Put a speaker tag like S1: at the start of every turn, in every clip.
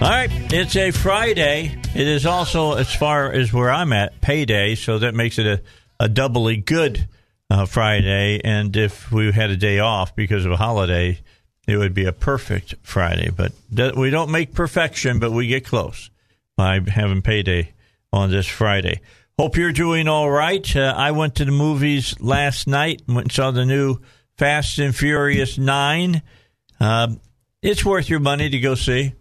S1: All right, it's a Friday. It is also, as far as where I'm at, payday, so that makes it a, a doubly good uh, Friday. And if we had a day off because of a holiday, it would be a perfect Friday. But we don't make perfection, but we get close by having payday on this Friday. Hope you're doing all right. Uh, I went to the movies last night, went and saw the new Fast and Furious 9. Uh, it's worth your money to go see.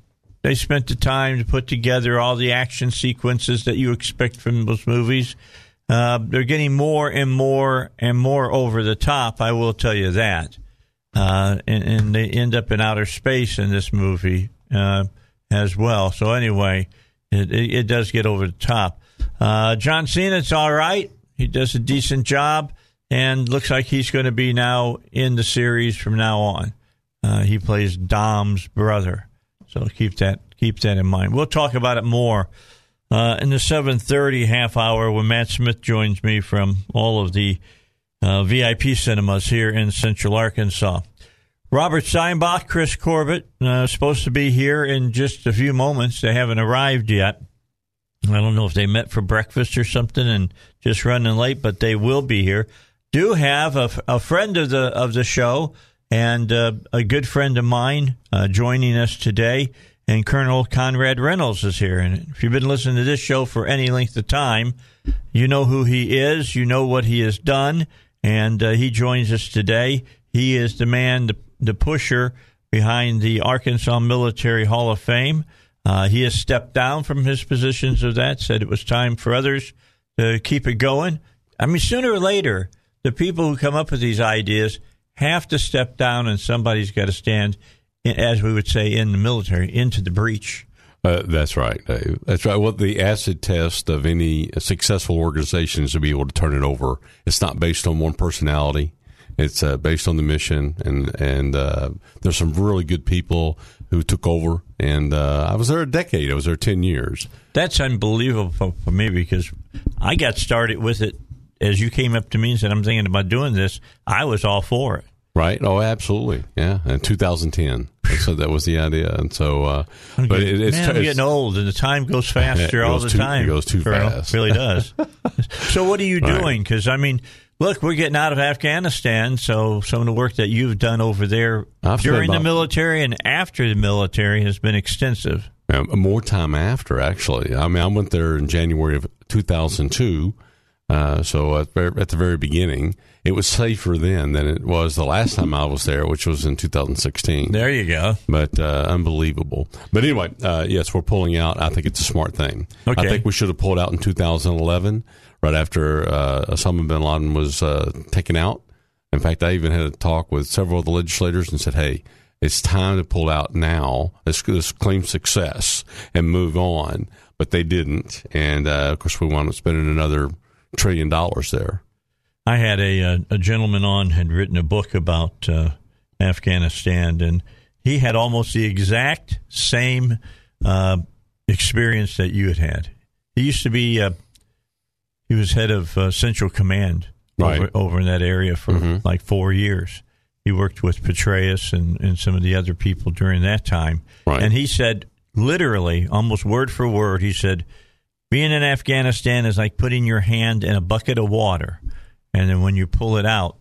S1: They spent the time to put together all the action sequences that you expect from those movies. Uh, they're getting more and more and more over the top. I will tell you that. Uh, and, and, they end up in outer space in this movie uh, as well. So anyway, it, it, does get over the top. Uh, John Cena's all right. He does a decent job, and looks like he's going to be now in the series from now on. Uh, he plays Dom's brother. So keep that keep that in mind. We'll talk about it more uh, in the seven thirty half hour when Matt Smith joins me from all of the uh, VIP cinemas here in Central Arkansas. Robert Steinbuch, Chris Corbitt, uh, supposed to be here in just a few moments. They haven't arrived yet. I don't know if they met for breakfast or something and just running late, but they will be here. Do have a, a friend of the of the show and uh, a good friend of mine uh, joining us today. And Colonel Conrad Reynolds is here. And if you've been listening to this show for any length of time, you know who he is, you know what he has done, and uh, he joins us today. He is the man, the, the pusher behind the Arkansas Military Hall of Fame. Uh, he has stepped down from his positions of that, said it was time for others to keep it going. I mean, sooner or later, the people who come up with these ideas have to step down and somebody's got to stand, as we would say in the military, into the breach.
S2: Uh, that's right. Uh, that's right. Well, the acid test of any successful organization is to be able to turn it over. It's not based on one personality. It's uh, based on the mission, and and uh, there's some really good people who took over. And uh, I was there a decade. I was there ten years.
S1: That's unbelievable for me because I got started with it as you came up to me and said, "I'm thinking about doing this," I was all for it.
S2: Right. Oh, absolutely. Yeah. In 2010, so that was the idea. And so, uh,
S1: but it, it's, Man, I'm getting old, and the time goes faster all the
S2: too,
S1: time.
S2: It goes too fast.
S1: It really does. so, what are you doing? Because I mean, look, we're getting out of Afghanistan. So, some of the work that you've done over there I've during the military and after the military has been extensive.
S2: more time after, actually. I mean, I went there in January of 2002 uh, so at, at, the very beginning, it was safer then than it was the last time I was there, which was in 2016.
S1: There you go.
S2: But uh, unbelievable. But anyway, uh, yes, we're pulling out. I think it's a smart thing.
S1: Okay.
S2: I think we should have pulled out in 2011, right after uh, Osama bin Laden was uh, taken out. In fact, I even had a talk with several of the legislators and said, "Hey, it's time to pull out now. Let's, let's claim success and move on." But they didn't, and uh, of course, we wound up spending another trillion dollars there.
S1: I had a, a, a gentleman on had written a book about uh, Afghanistan, and he had almost the exact same uh, experience that you had had. He used to be uh, he was head of uh, Central Command
S2: right.
S1: over, over, in that area for mm-hmm. like four years. He worked with Petraeus and, and some of the other people during that time,
S2: right.
S1: and he said literally, almost word for word, he said being in Afghanistan is like putting your hand in a bucket of water, and then when you pull it out,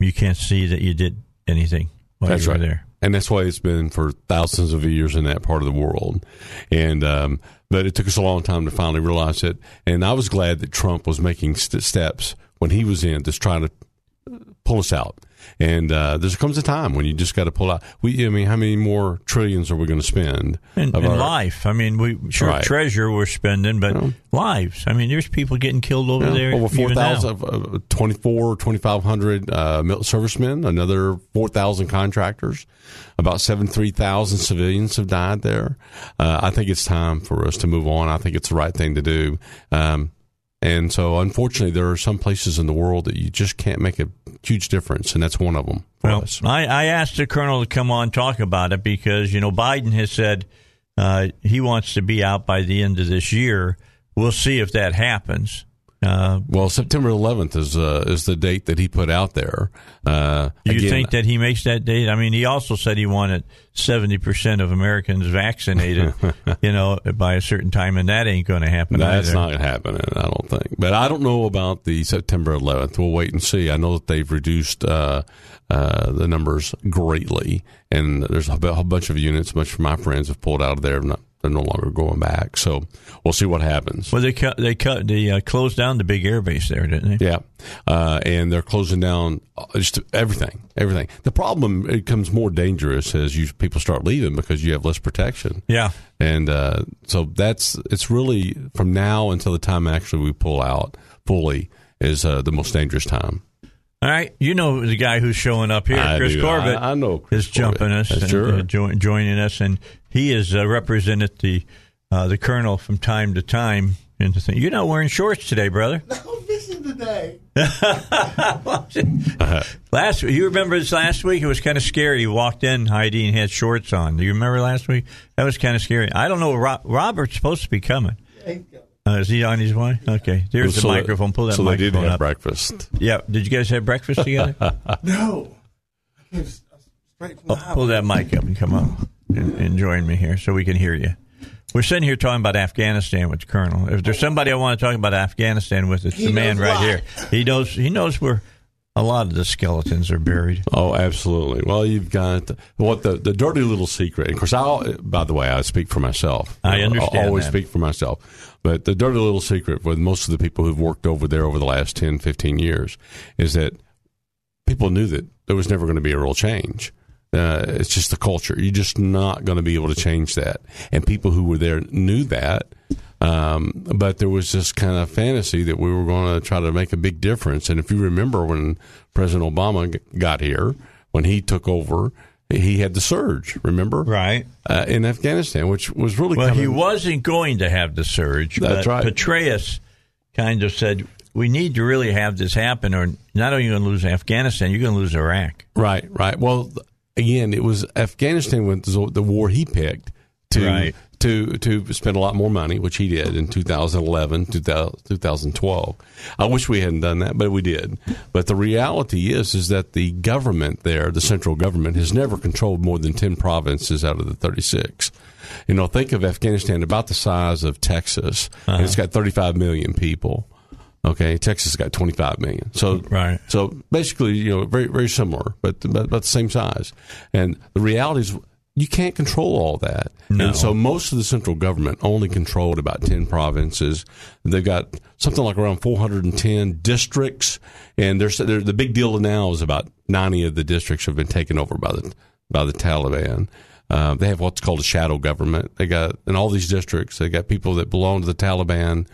S1: you can't see that you did anything while
S2: That's
S1: you
S2: right.
S1: there.
S2: and that's why it's been for thousands of years in that part of the world. And um, but it took us a long time to finally realize it. And I was glad that Trump was making st- steps when he was in to try to pull us out. And uh, there comes a time when you just got to pull out. We, I mean, how many more trillions are we going to spend?
S1: in, in
S2: our-
S1: life. I mean, we sure
S2: Right.
S1: treasure we're spending, but lives. I mean, there's people getting killed over there.
S2: over
S1: even
S2: 4,000, uh, 24, 2,500 uh, servicemen, another 4,000 contractors, about 73,000 civilians have died there. Uh, I think it's time for us to move on. I think it's the right thing to do. Um, and so, unfortunately, there are some places in the world that you just can't make a huge difference, and that's one of them for
S1: Well,
S2: us.
S1: I, I asked the colonel to come on talk about it because you know Biden has said uh, he wants to be out by the end of this year. We'll see if that happens. Uh,
S2: Well, September 11th is uh, is the date that he put out there. Uh,
S1: you
S2: again,
S1: think that he makes that date? I mean, he also said he wanted seventy percent of Americans vaccinated, you know, by a certain time, and that ain't going to happen.
S2: That's
S1: either.
S2: not happening, I don't think. But I don't know about the September 11th. We'll wait and see. I know that they've reduced uh, uh, the numbers greatly, and there's a whole bunch of units. A bunch of my friends have pulled out of there. Not, they're no longer going back. So we'll see what happens.
S1: Well, they cut. They cut. They uh, closed down the big air base there, didn't they?
S2: Yeah, uh, and they're closing down uh, just everything, everything. The problem it becomes more dangerous as you people start leaving because you have less protection.
S1: Yeah.
S2: and uh, so that's it's really from now until the time actually we pull out fully is uh, the most dangerous time.
S1: All right, you know the guy who's showing up here,
S2: I
S1: Chris
S2: do.
S1: Corbitt.
S2: I- I know Chris
S1: is jumping
S2: Corbitt.
S1: us, and,
S2: sure.
S1: jo- joining us, and he has uh, represented the uh, the colonel from time to time. Into thing. You're not wearing shorts today, brother.
S3: I'm fishing today.
S1: Last you remember this last week? It was kind of scary. He walked in, Heidi, and had shorts on. Do you remember last week? That was kind of scary. I don't know. Ro- Robert's supposed to be coming. Uh, is he on his way? Okay, there's the microphone. Pull that mic up.
S2: so they did
S1: microphone
S2: have
S1: up.
S2: breakfast.
S1: Yeah. Did you guys have breakfast together?
S3: No. I came s- straight from the house.
S1: Oh, Pull that mic up and come up and, and join me here so we can hear you. We're sitting here talking about Afghanistan with the Colonel. If there's somebody I want to talk about Afghanistan with, it's
S3: He
S1: the man right
S3: why.
S1: here. He knows. He knows where a lot of the skeletons are buried.
S2: Oh, absolutely. Well, you've got what the the dirty little secret. And of course, I by the way, I speak for myself.
S1: I understand
S2: I always
S1: that.
S2: speak for myself. But the dirty little secret with most of the people who've worked over there over the last 10, 15 years is that people knew that there was never going to be a real change. Uh, it's just the culture. You're just not going to be able to change that. And people who were there knew that. Um, but there was this kind of fantasy that we were going to try to make a big difference. And if you remember when President Obama g- got here, when he took over, he had the surge, remember?
S1: Right.
S2: Uh, in Afghanistan, which was really
S1: Well,
S2: kind
S1: he wasn't going to have the surge.
S2: That's
S1: but
S2: right.
S1: Petraeus kind of said, "We need to really have this happen, or not only are you going to lose Afghanistan, you're going to lose Iraq."
S2: Right, right. Well, again, it was Afghanistan was the war he picked to
S1: Right.
S2: to to spend a lot more money, which he did in 2011, 2000, 2012. I wish we hadn't done that, but we did. But the reality is, is that the government there, the central government, has never controlled more than 10 provinces out of the 36. You know, think of Afghanistan about the size of Texas, and it's got 35 million people. Okay, Texas got 25 million. So
S1: Right.
S2: so basically, you know, very very similar, but about the same size. And the reality is, you can't control all that.
S1: No.
S2: And so most of the central government only controlled about ten provinces. They've got something like around 410 districts, and there's the big deal now is about 90 of the districts have been taken over by the by the Taliban. Uh, they have what's called a shadow government. They got in all these districts. They got people that belong to the Taliban,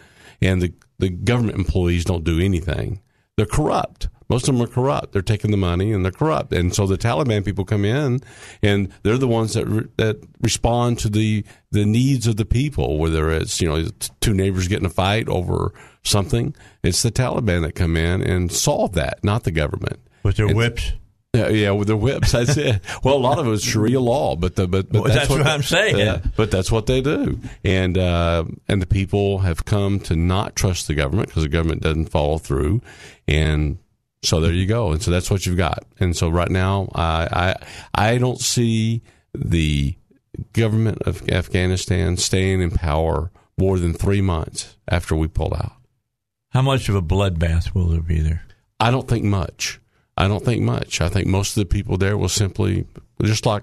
S2: and the the government employees don't do anything. They're corrupt. Most of them are corrupt. They're taking the money and they're corrupt. And so the Taliban people come in, and they're the ones that re- that respond to the the needs of the people. Whether it's you know two neighbors getting a fight over something, it's the Taliban that come in and solve that, not the government.
S1: With their
S2: It's-
S1: whips.
S2: Yeah, yeah, with their whips. That's it. Well, a lot of it is Sharia law, but the but, but
S1: Well, that's what I'm saying.
S2: Yeah, but that's what they do, and uh, and the people have come to not trust the government because the government doesn't follow through, and so there you go. And so that's what you've got. And so right now, I I, I don't see the government of Afghanistan staying in power more than three months after we pull out.
S1: How much of a bloodbath will there be there?
S2: I don't think much. I don't think much. I think most of the people there will simply, just like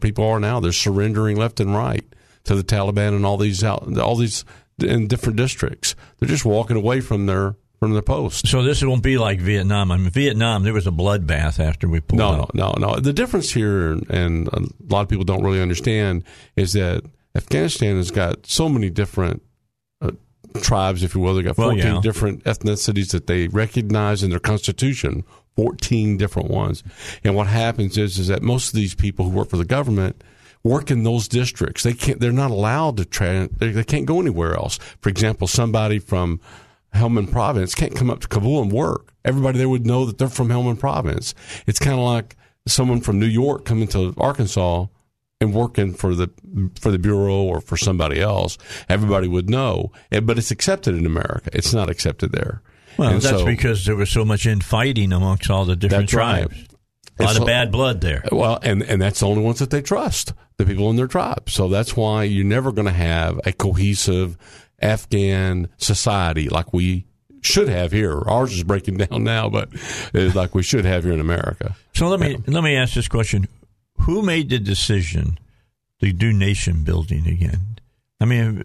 S2: people are now. They're surrendering left and right to the Taliban and all these out, all these in different districts. They're just walking away from their from the post.
S1: So this won't be like Vietnam. I mean, Vietnam, there was a bloodbath after we pulled
S2: No,
S1: out.
S2: no, no. No. The difference here, and a lot of people don't really understand, is that Afghanistan has got so many different uh, tribes, if you will. They've got
S1: Well,
S2: 14
S1: yeah.
S2: different ethnicities that they recognize in their constitution, 14 different ones. And what happens is, is that most of these people who work for the government work in those districts. They can't, they're not allowed to they, they can't go anywhere else. For example, somebody from Helmand Province can't come up to Kabul and work. Everybody there would know that they're from Helmand Province. It's kind of like someone from New York coming to Arkansas and working for the for the bureau or for somebody else. Everybody would know, but it's accepted in America. It's not accepted there.
S1: Well,
S2: And
S1: that's
S2: so-
S1: because there was so much infighting amongst all the different
S2: That's right.
S1: tribes. A lot of bad blood there.
S2: Well, and and that's the only ones that they trust, the people in their tribe. So that's why you're never going to have a cohesive Afghan society like we should have here. Ours is breaking down now, but it's like we should have here in America.
S1: So let me let me ask this question: Who made the decision to do nation building again? I mean,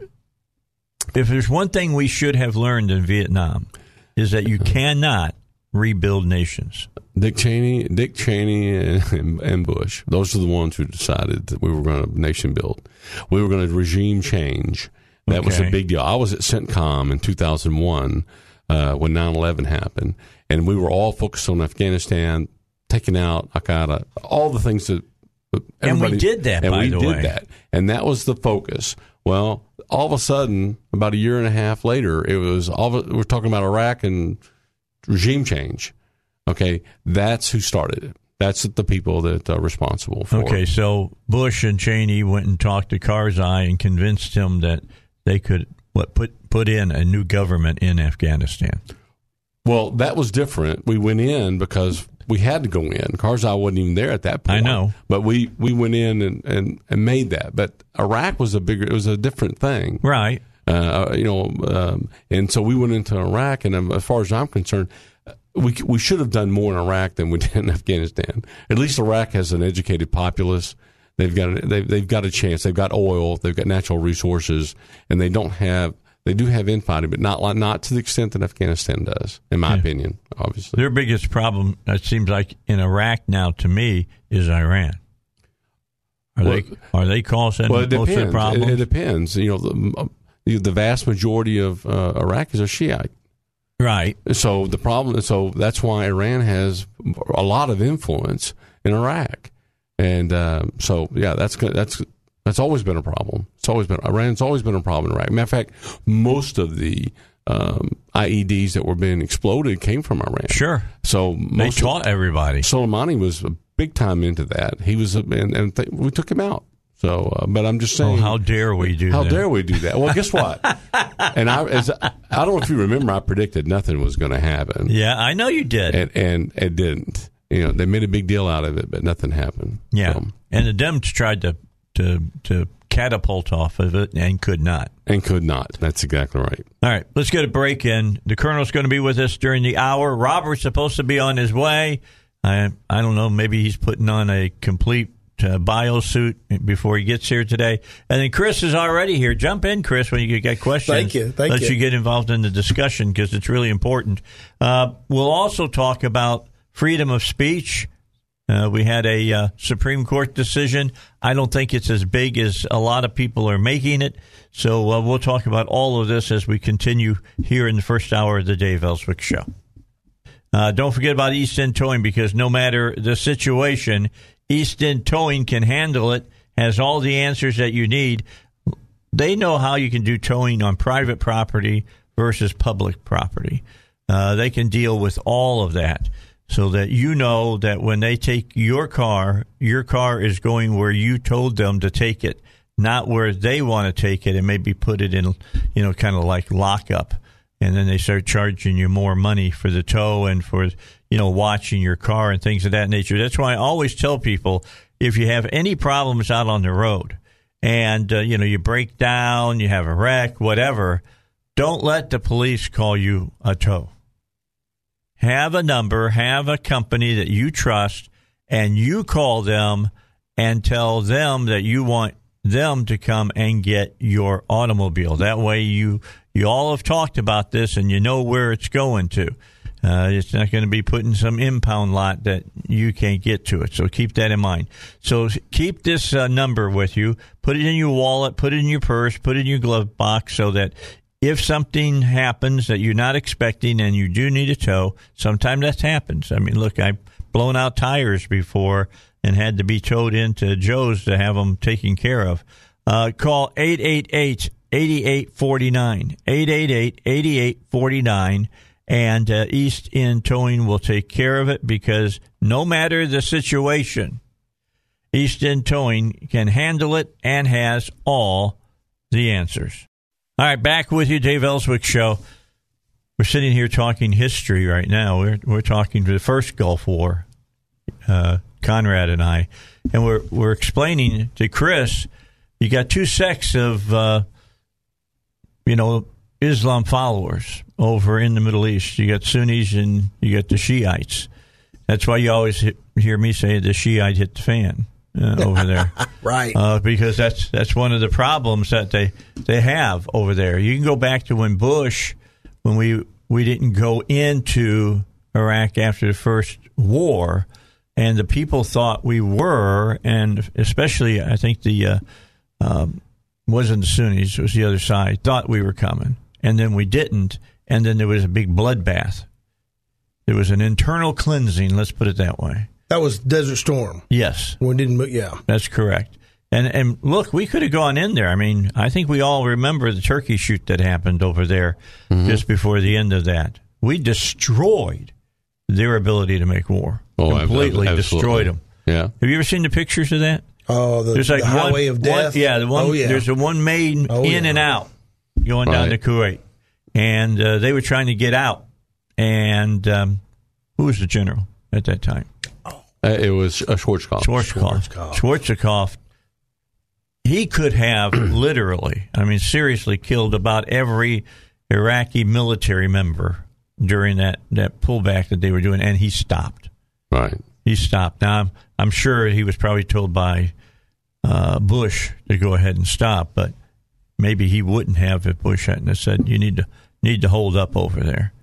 S1: if there's one thing we should have learned in Vietnam, is that you cannot rebuild nations.
S2: Dick Cheney, Dick Cheney, and, and Bush. Those are the ones who decided that we were going to nation build. We were going to regime change. That was a big deal. I was at CENTCOM in 2001 uh, when 9/11 happened, and we were all focused on Afghanistan, taking out Al Qaeda, all the things that.
S1: And we did that,
S2: and
S1: by
S2: we
S1: the
S2: did
S1: way.
S2: that, and that was the focus. Well, all of a sudden, about a year and a half later, it was all. Of, we're talking about Iraq and regime change. Okay, that's who started it. That's the people that are responsible for. It.
S1: Okay,
S2: it.
S1: so Bush and Cheney went and talked to Karzai and convinced him that they could what put put in a new government in Afghanistan.
S2: Well, that was different. We went in because we had to go in. Karzai wasn't even there at that point.
S1: I know.
S2: but we we went in and, and, and made that. But Iraq was a bigger. It was a different thing.
S1: Right.
S2: uh, you know, um, and so we went into Iraq, and um, as far as I'm concerned, uh, we we should have done more in Iraq than we did in Afghanistan. At least Iraq has an educated populace. They've got a, they've they've got a chance. They've got oil. They've got natural resources, and they don't have. They do have infighting, but not not to the extent that Afghanistan does, in my opinion. Obviously,
S1: Their biggest problem, it seems like, in Iraq now, to me, is Iran. Are
S2: Well-
S1: they are they causing
S2: well, it
S1: of
S2: depends.
S1: the
S2: It, it depends. You know, the, the the vast majority of uh, Iraqis are Shiite.
S1: right.
S2: So the problem, so that's why Iran has a lot of influence in Iraq, and um, so yeah, that's good. That's that's always been a problem. It's always been Iran's always been a problem in Iraq. Matter of fact, most of the um, IEDs that were being exploded came from Iran.
S1: Sure.
S2: So
S1: They
S2: most of-
S1: taught everybody.
S2: Soleimani was a big time into that. He was, a, and, and th- we took him out. So, uh, but I'm just
S1: Oh,
S2: saying,
S1: how dare we do
S2: how
S1: that?
S2: dare we do that? Well, guess what? and I, as I don't know if you remember, I predicted nothing was going to happen,
S1: Yeah, I know you did.
S2: and and it didn't. You know, they made a big deal out of it, but nothing happened.
S1: yeah.
S2: So,
S1: And the Dems tried to, to, to catapult off of it and could not.
S2: and could not. That's exactly right.
S1: All right, let's get a break in. The colonel's going to be with us during the hour. Robert's supposed to be on his way. I I don't know. Maybe he's putting on a complete uh, bio suit before he gets here today. And then Chris is already here. Jump in, Chris, when you get questions.
S3: Thank you, thank you.
S1: Let
S3: you.
S1: you get involved in the discussion because it's really important. Uh, we'll also talk about freedom of speech. Uh, we had a uh, Supreme Court decision. I don't think it's as big as a lot of people are making it. So uh, we'll talk about all of this as we continue here in the first hour of the Dave Elswick Show. Uh, don't forget about East End Towing because no matter the situation, East End Towing can handle it, has all the answers that you need. They know how you can do towing on private property versus public property. Uh, they can deal with all of that so that you know that when they take your car, your car is going where you told them to take it, not where they want to take it and maybe put it in, you know, kind of like lockup. And then they start charging you more money for the tow and for, you know, watching your car and things of that nature. That's why I always tell people if you have any problems out on the road and, uh, you know, you break down, you have a wreck, whatever, don't let the police call you a tow have a number, have a company that you trust, and you call them and tell them that you want them to come and get your automobile. That way, you you all have talked about this and you know where it's going to. Uh, it's not going to be put in some impound lot that you can't get to it. So keep that in mind. So keep this uh, number with you. Put it in your wallet. Put it in your purse. Put it in your glove box so that if something happens that you're not expecting and you do need a tow, sometimes that happens. I mean, look, I've blown out tires before and had to be towed into Joe's to have them taken care of. Uh, call 888 8849. 888 8849. And uh, East End Towing will take care of it because no matter the situation, East End Towing can handle it and has all the answers. All right, back with you, Dave Elswick Show. We're sitting here talking history right now. We're we're talking to the first Gulf War, uh, Conrad and I, and we're we're explaining to Chris. You got two sects of, uh, you know, Islam followers over in the Middle East. You got Sunnis and you got the Shiites. That's why you always hear me say the Shiite hit the fan uh, over there,
S4: right?
S1: Uh, because that's that's one of the problems that they they have over there. You can go back to when Bush, when we we didn't go into Iraq after the first war, and the people thought we were, and especially I think the uh, um, wasn't the Sunnis, it was the other side thought we were coming, and then we didn't, and then there was a big bloodbath. There was an internal cleansing. Let's put it that way.
S4: That was Desert Storm.
S1: Yes,
S4: we didn't. Yeah,
S1: that's correct. And and look, we could have gone in there. I mean, I think we all remember the turkey shoot that happened over there mm-hmm. just before the end of that. We destroyed their ability to make war.
S2: Oh,
S1: completely
S2: absolutely.
S1: destroyed them.
S2: Yeah.
S1: Have you ever seen the pictures of that?
S4: Oh, the,
S1: there's like
S4: the highway
S1: one,
S4: of death.
S1: One, yeah, the one.
S4: Oh, yeah.
S1: There's a one made
S4: Oh,
S1: in
S4: yeah.
S1: and out going down to Kuwait, and uh, they were trying to get out. And um, who was the general at that time?
S2: Uh, it was a Schwarzkopf.
S1: Schwarzkopf. Schwarzkopf. He could have literally, I mean, seriously, killed about every Iraqi military member during that, that pullback that they were doing, and he stopped.
S2: Right.
S1: He stopped. Now, I'm, I'm sure he was probably told by uh, Bush to go ahead and stop, but maybe he wouldn't have if Bush hadn't said, "You need to need to hold up over there."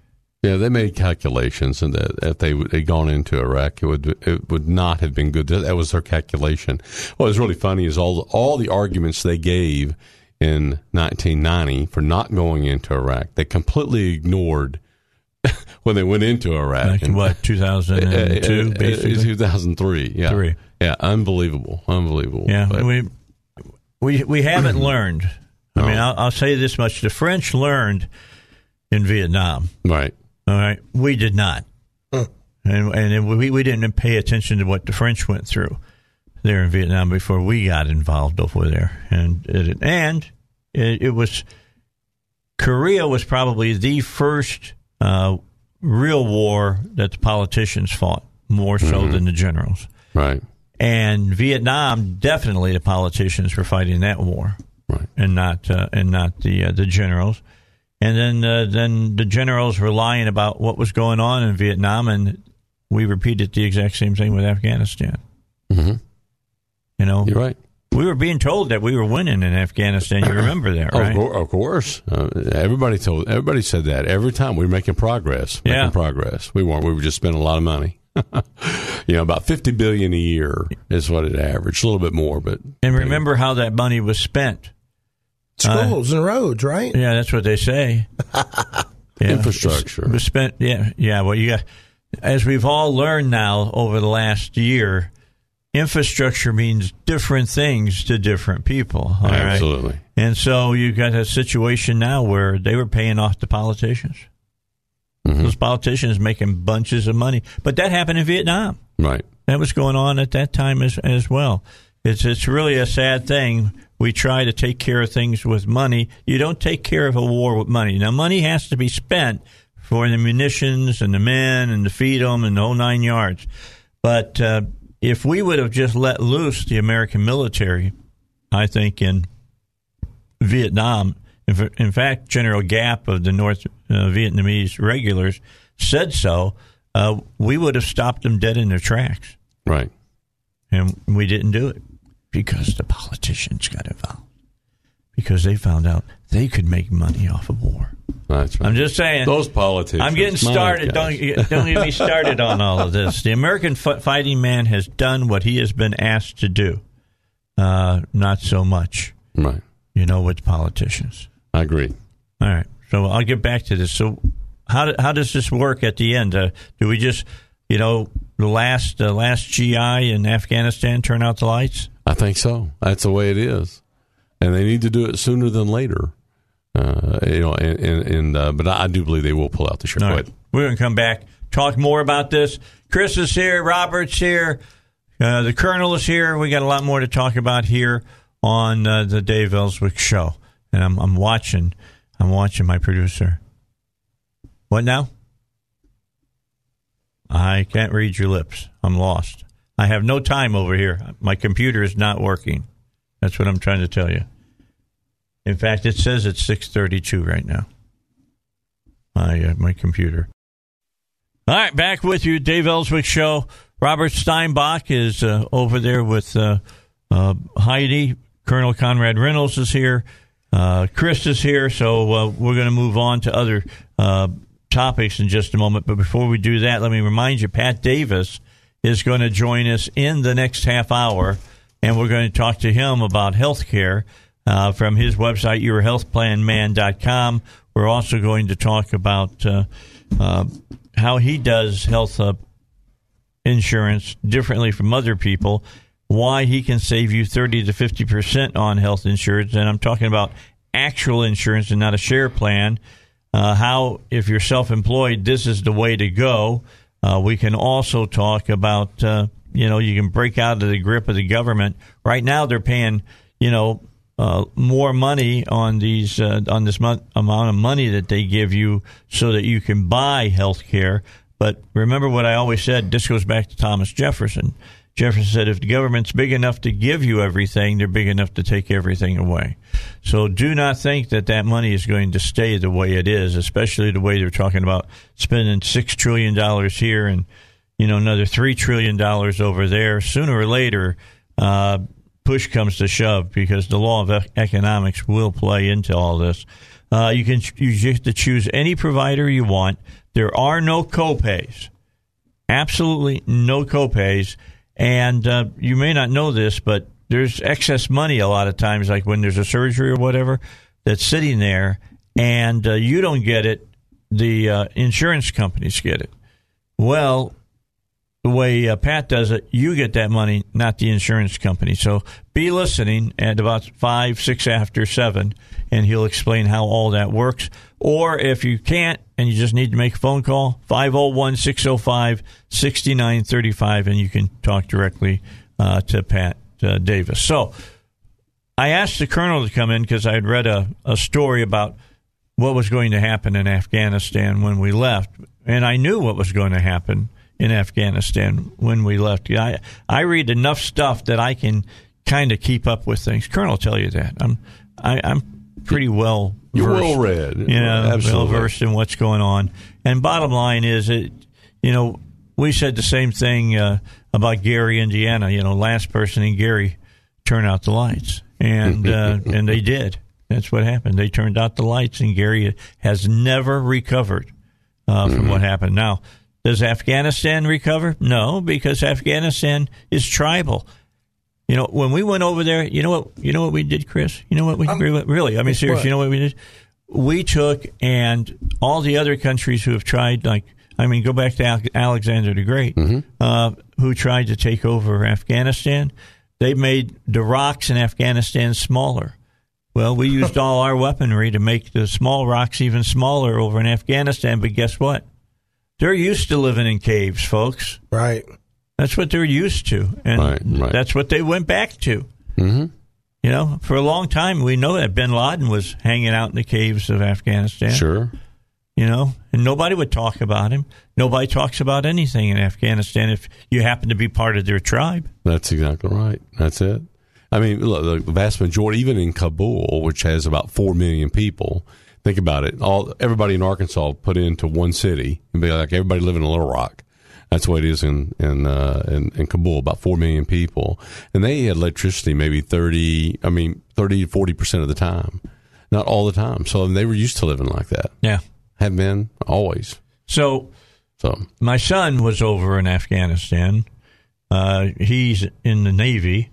S2: Yeah, they made calculations, and that if they had gone into Iraq, it would it would not have been good. That was their calculation. What was really funny is all all the arguments they gave in 1990 for not going into Iraq, they completely ignored when they went into Iraq.
S1: Back in what 2002,
S2: Uh, uh, uh,
S1: basically.
S2: 2003. Yeah,
S1: Three.
S2: Yeah, unbelievable, unbelievable.
S1: Yeah,
S2: But-
S1: we we we haven't learned. I mean, I'll, I'll say this much: the French learned in Vietnam.
S2: right.
S1: All right, we did not, and and we we didn't pay attention to what the French went through there in Vietnam before we got involved over there, and it, and it, it was Korea was probably the first uh, real war that the politicians fought more so than the generals.
S2: Right.
S1: And Vietnam, definitely the politicians were fighting that war,
S2: Right.
S1: and not uh, and not the uh, the generals. And then uh, then the generals were lying about what was going on in Vietnam, and we repeated the exact same thing with Afghanistan.
S2: Mhm.
S1: You know,
S2: You're right.
S1: we were being told that we were winning in Afghanistan. You remember that,
S2: Of,
S1: right?
S2: cour- of course, uh, everybody told everybody said that every time we were making progress, making
S1: Yeah.
S2: progress. We weren't. We were just spending a lot of money. you know, about fifty billion a year is what it averaged. A little bit more, but
S1: And remember how that money was spent.
S4: Schools and roads, right?
S1: Yeah, that's what they say. Yeah.
S2: Infrastructure.
S1: It was spent. Yeah, yeah. Well, you got as we've all learned now over the last year, infrastructure means different things to different people. all right?
S2: absolutely.
S1: And so you've got a situation now where they were paying off the politicians.
S2: Mm-hmm.
S1: Those politicians making bunches of money, but that happened in Vietnam.
S2: Right.
S1: That was going on at that time as as well. It's it's really a sad thing. We try to take care of things with money. You don't take care of a war with money. Now, money has to be spent for the munitions and the men and to feed them and the whole nine yards. But uh, if we would have just let loose the American military, I think in Vietnam, in, fact, General Giap of the North uh, Vietnamese regulars said so. Uh, we would have stopped them dead in their tracks.
S2: Right.
S1: and we didn't do it because the politicians got involved because they found out they could make money off of war.
S2: That's right.
S1: I'm just saying.
S2: Those politicians.
S1: I'm getting started. Don't don't get me started on all of this. The American f- fighting man has done what he has been asked to do. Uh, not so much,
S2: Right.
S1: you know, with politicians.
S2: I agree.
S1: All right. So I'll get back to this. So how how does this work at the end? Uh, do we just, you know, the last uh, last GI in Afghanistan turn out the lights?
S2: I think so. That's the way it is, and they need to do it sooner than later. Uh, you know, and, and, and uh, but I, do believe they will pull out the ship.
S1: All right. We're going to come back, talk more about this. Chris is here. Robert's here. Uh, the Colonel is here. We got a lot more to talk about here on uh, the Dave Elswick Show. And I'm, I'm watching. I'm watching my producer. What now? I can't read your lips. I'm lost. I have no time over here. My computer is not working. That's what I'm trying to tell you. In fact, it says it's 6:32 right now. My uh, my computer. All right, back with you, Dave Elswick Show. Robert Steinbuch is uh, over there with uh, uh, Heidi. Colonel Conrad Reynolds is here. Uh, Chris is here. So uh, we're going to move on to other topics in just a moment. But before we do that, let me remind you, Pat Davis is going to join us in the next half hour, and we're going to talk to him about health care uh, from his website, yourhealthplanman.com. We're also going to talk about uh, uh, how he does health uh, insurance differently from other people, why he can save you 30 to 50% on health insurance. And I'm talking about actual insurance and not a share plan. Uh, how, if you're self employed, this is the way to go. Uh, we can also talk about, uh, you know, you can break out of the grip of the government. Right now, they're paying, you know, uh, more money on these uh, on this mon- amount of money that they give you so that you can buy health care. But remember what I always said. This goes back to Thomas Jefferson. Jefferson said, if the government's big enough to give you everything, they're big enough to take everything away. So do not think that that money is going to stay the way it is, especially the way they're talking about spending six trillion dollars here and you know another three trillion dollars over there. Sooner or later, uh, push comes to shove because the law of ec- economics will play into all this. Uh, you can you get to choose any provider you want. There are no copays, absolutely no copays, and uh, you may not know this, but there's excess money a lot of times, like when there's a surgery or whatever, that's sitting there, and uh, you don't get it. The uh, insurance companies get it. Well, the way uh, Pat does it, you get that money, not the insurance company. So be listening at about five, six after seven, and he'll explain how all that works. Or if you can't and you just need to make a phone call, 501 605 6935, and you can talk directly uh, to Pat uh, Davis. So I asked the colonel to come in because I had read a, a story about what was going to happen in Afghanistan when we left, and I knew what was going to happen in Afghanistan when we left. I I read enough stuff that I can kind of keep up with things. Colonel, tell you that I'm I, I'm pretty well
S2: You're well read.
S1: you know, well
S2: Absolutely.
S1: versed in what's going on. And bottom line is, it you know we said the same thing uh, about Gary, Indiana. You know, last person in Gary turn out the lights, and uh, and they did. That's what happened. They turned out the lights, and Gary has never recovered uh, from what happened. Now, does Afghanistan recover? No, because Afghanistan is tribal. You know, when we went over there, you know what? You know what we did, Chris? You know what we really? really I mean, seriously,
S4: what?
S1: you know what we did? We took and all the other countries who have tried, like I mean, go back to Alexander the Great, uh, who tried to take over Afghanistan. They made the rocks in Afghanistan smaller. Well, we used all our weaponry to make the small rocks even smaller over in Afghanistan. But guess what? They're used to living in caves, folks.
S4: Right.
S1: That's what they're used to, and
S2: Right, right.
S1: that's what they went back to. Mm-hmm. You know, for a long time, we know that Bin Laden was hanging out in the caves of Afghanistan.
S2: Sure.
S1: You know, and nobody would talk about him. Nobody talks about anything in Afghanistan if you happen to be part of their tribe.
S2: That's exactly right. That's it. I mean, look, the vast majority, even in Kabul, which has about four million people, think about it. All everybody in Arkansas put into one city and be like everybody living in Little Rock. That's what it is in in, uh, in in Kabul. About four million people, and they had electricity maybe thirty. I mean, thirty to forty percent of the time, not all the time. So they were used to living like that.
S1: Yeah.
S2: Have been always.
S1: So
S2: So
S1: my son was over in Afghanistan. Uh, he's in the Navy.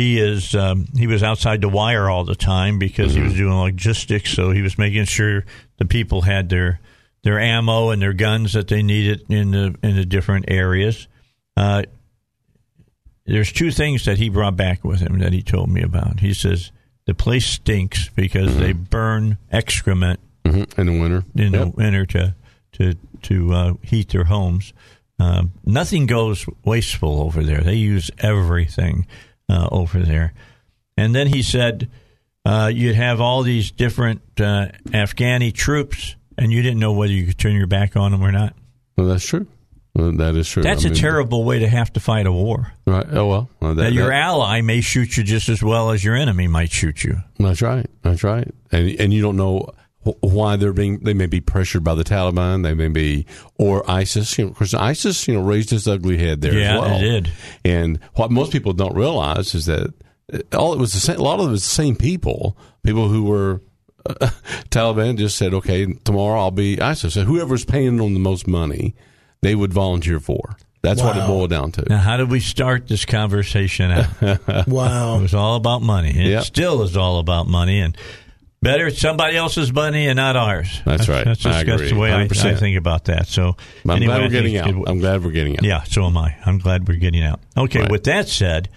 S1: He is um, he was outside the wire all the time because he was doing logistics. So he was making sure the people had their their ammo and their guns that they needed in the in the different areas. Uh, there's two things that he brought back with him that he told me about. He says the place stinks because they burn excrement
S2: mhm, in the winter,
S1: in
S2: Yep.
S1: the winter to to to uh, heat their homes. Um, nothing goes wasteful over there. They use everything uh, over there. And then he said uh, you'd have all these different uh, Afghani troops, and you didn't know whether you could turn your back on them or not.
S2: Well, that's true. Well, that is true.
S1: That's
S2: I
S1: a
S2: mean,
S1: terrible way to have to fight a war.
S2: Right. Oh well. well that,
S1: That your
S2: that-
S1: ally may shoot you just as well as your enemy might shoot you.
S2: That's right. That's right. And and you don't know why they're being. They may be pressured by the Taliban. They may be or ISIS. You know, because ISIS, you know, raised its ugly head there
S1: Yeah,
S2: as well.
S1: it did.
S2: And what most people don't realize is that uh, all it was the same. A lot of it was the same people. People who were. Uh, Taliban just said, "Okay, tomorrow I'll be ISIS." So whoever's paying them the most money, they would volunteer for. That's what it boiled down to.
S1: Now, how did we start this conversation out?
S4: Wow.
S1: It was all about money. It
S2: Yep.
S1: still is all about money, and better somebody else's money and not ours.
S2: That's right.
S1: That's, just,
S2: I
S1: that's
S2: agree.
S1: the way I, I
S2: 100%.
S1: think about that. So
S2: I'm
S1: anyway,
S2: glad we're getting out.
S1: it-
S2: I'm glad we're getting out.
S1: yeah, so am I. I'm glad we're getting out. Okay,
S2: Right.
S1: with that said,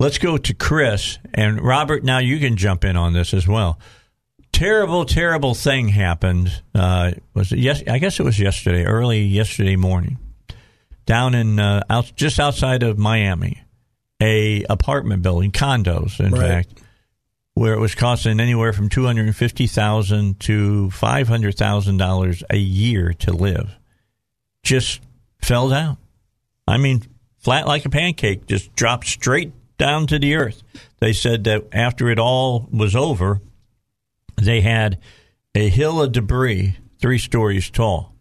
S1: let's go to Chris and Robert. Now you can jump in on this as well. Terrible, terrible thing happened. Uh, was it yes? I guess it was yesterday, early yesterday morning, down in uh, out just outside of Miami, a apartment building, condos, in
S4: Right.
S1: fact, where it was costing anywhere from two hundred and fifty thousand to five hundred thousand dollars a year to live, just fell down. I mean, flat like a pancake, just dropped straight down to the earth. They said that after it all was over, they had a hill of debris three stories tall.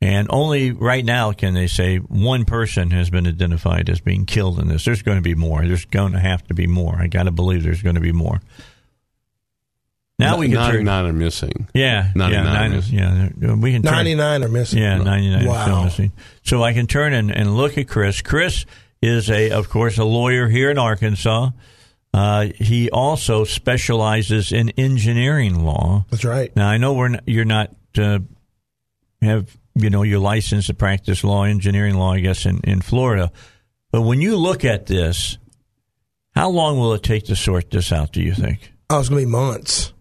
S1: And only right now can they say one person has been identified as being killed in this. There's going to be more. There's going to have to be more. I got to believe there's going to be more. Now we can turn.
S2: 99 are missing.
S1: Yeah,
S2: 99
S1: yeah, nine,
S2: is-
S1: yeah. We can turn.
S4: 99 are missing.
S1: Yeah, 99 is
S4: Wow.
S1: still missing. So I can turn and, and look at Chris. Chris is a, of course, a lawyer here in Arkansas. Uh, he also specializes in engineering law.
S4: That's right.
S1: Now I know we're not, you're not uh, have you know your license to practice law, engineering law, I guess in in Florida. But when you look at this, how long will it take to sort this out? Do you think?
S4: Oh, it's going to be months,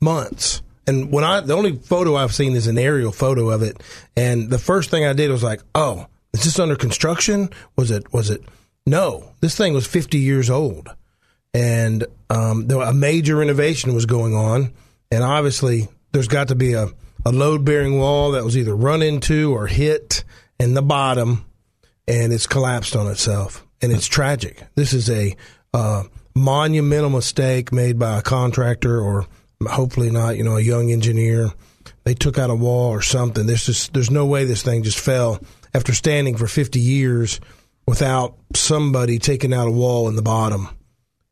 S4: months. And when I, the only photo I've seen is an aerial photo of it. And the first thing I did was like, oh, is this under construction? Was it, was it? No, this thing was 50 years old. And, um, a major renovation was going on. And obviously there's got to be a, a load bearing wall that was either run into or hit in the bottom and it's collapsed on itself. And it's tragic. This is a uh, monumental mistake made by a contractor or hopefully not, you know, a young engineer. They took out a wall or something. There's just there's no way this thing just fell after standing for 50 years without somebody taking out a wall in the bottom.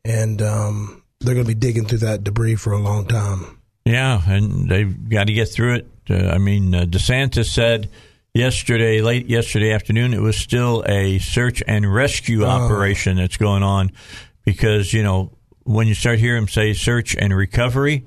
S4: And um, they're going to be digging through that debris for a long time.
S1: Yeah, and they've got to get through it. Uh, I mean, uh, DeSantis said yesterday, late yesterday afternoon, it was still a search and rescue operation that's going on because, you know, when you start hearing him say search and recovery,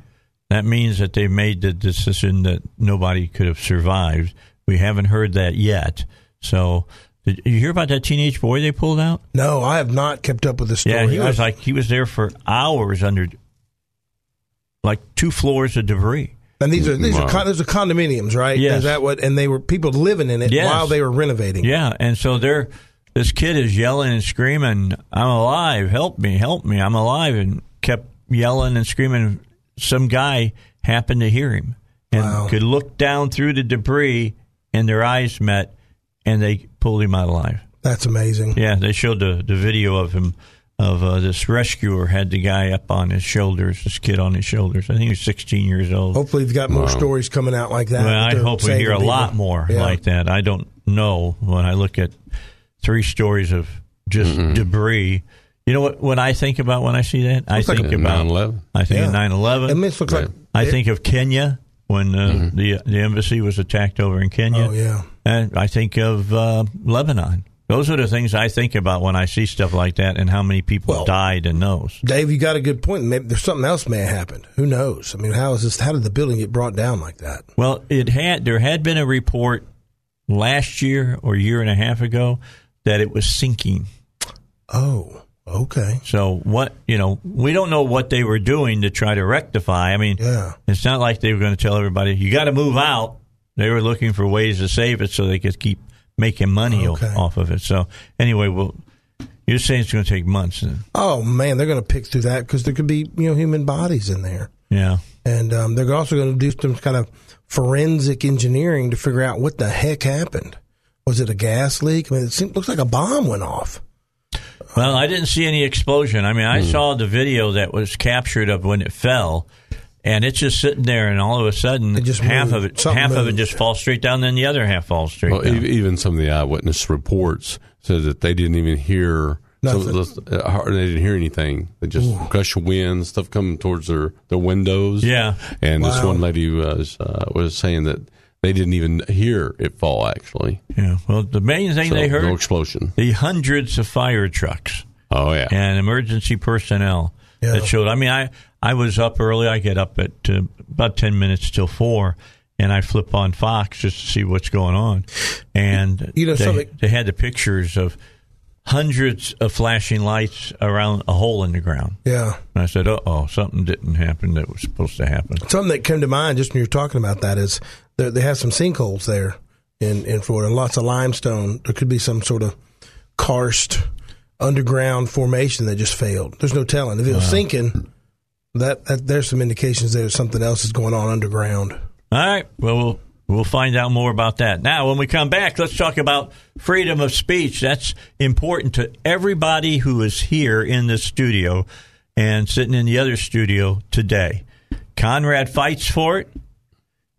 S1: that means that they made the decision that nobody could have survived. We haven't heard that yet. So, did you hear about that teenage boy they pulled out?
S4: No, I have not kept up with the story.
S1: Yeah, he was like he was there for hours under like two floors of debris.
S4: and these are these
S2: Wow.
S4: are con- those are condominiums, right?
S1: Yes.
S4: Is that what? And they were people living in it
S1: Yes.
S4: while they were renovating.
S1: Yeah, and so they're this kid is yelling and screaming, "I'm alive! Help me! Help me! I'm alive!" and kept yelling and screaming. Some guy happened to hear him and
S4: Wow.
S1: could look down through the debris, and their eyes met, and they pulled him out alive.
S4: That's amazing.
S1: Yeah, they showed the the video of him of uh, this rescuer had the guy up on his shoulders, this kid on his shoulders. I think he was 16 years old.
S4: Hopefully, we've got more stories coming out like that.
S1: Well, I hope we hear a
S4: people.
S1: lot more
S4: Yeah.
S1: like that. I don't know when I look at three stories of just debris. You know what? What I think about when I see that, I
S4: Looks like
S1: think
S2: a
S1: about
S2: 9/11.
S1: I think
S4: Yeah.
S1: of 9/11.
S4: I mean, it looks like
S1: I think of Kenya when uh, the the embassy was attacked over in Kenya.
S4: Oh yeah.
S1: And I think of uh, Lebanon. Those are the things I think about when I see stuff like that, and how many people
S4: Well-
S1: died in those.
S4: Dave, you got a good point. Maybe there's something else may have happened. Who knows? I mean, how is this? How did the building get brought down like that?
S1: Well, it had there had been a report last year or year and a half ago that it was sinking.
S4: Oh, okay.
S1: So what you know, we don't know what they were doing to try to rectify. I mean,
S4: Yeah.
S1: it's not like they were going to tell everybody you got to move out. They were looking for ways to save it so they could keep making money
S4: Okay.
S1: off of it. So anyway, well, you're saying it's going to take months. Then.
S4: Oh man, they're going to pick through that because there could be you know human bodies in there,
S1: Yeah.
S4: and um, they're also going to do some kind of forensic engineering to figure out what the heck happened. Was it a gas leak? I mean, it seems, looks like a bomb went off.
S1: Well, I didn't see any explosion. I mean, I saw the video that was captured of when it fell, and it's just sitting there, and all of a sudden,
S4: just
S1: half
S4: moved.
S1: of it,
S4: Something
S1: half of it just falls straight down, then the other half falls straight
S2: Well,
S1: down.
S2: e- even some of the eyewitness reports said that they didn't even hear.
S4: Nothing.
S2: those, uh, they didn't hear anything. They just gush of wind, stuff coming towards their, their windows.
S1: Yeah.
S2: and this one lady was uh, was saying that they didn't even hear it fall. Actually,
S1: yeah. Well, the main thing
S2: so
S1: they heard
S2: no explosion.
S1: the hundreds of fire trucks
S2: Oh yeah,
S1: and emergency personnel
S4: Yeah.
S1: that showed. I mean, I I was up early. I get up at uh, about ten minutes till four. And I flip on Fox just to see what's going on, and
S4: You know,
S1: they,
S4: something-
S1: they had the pictures of hundreds of flashing lights around a hole in the ground.
S4: Yeah.
S1: And I said, "Uh oh, something didn't happen that was supposed to happen."
S4: Something that came to mind just when you were talking about that is they have some sinkholes there in, in Florida, lots of limestone. There could be some sort of karst underground formation that just failed. There's no telling. If it was sinking, that, that there's some indications there's something else is going on underground.
S1: All right. Well, we'll we'll find out more about that. Now, when we come back, let's talk about freedom of speech. That's important to everybody who is here in this studio and sitting in the other studio today. Conrad fights for it,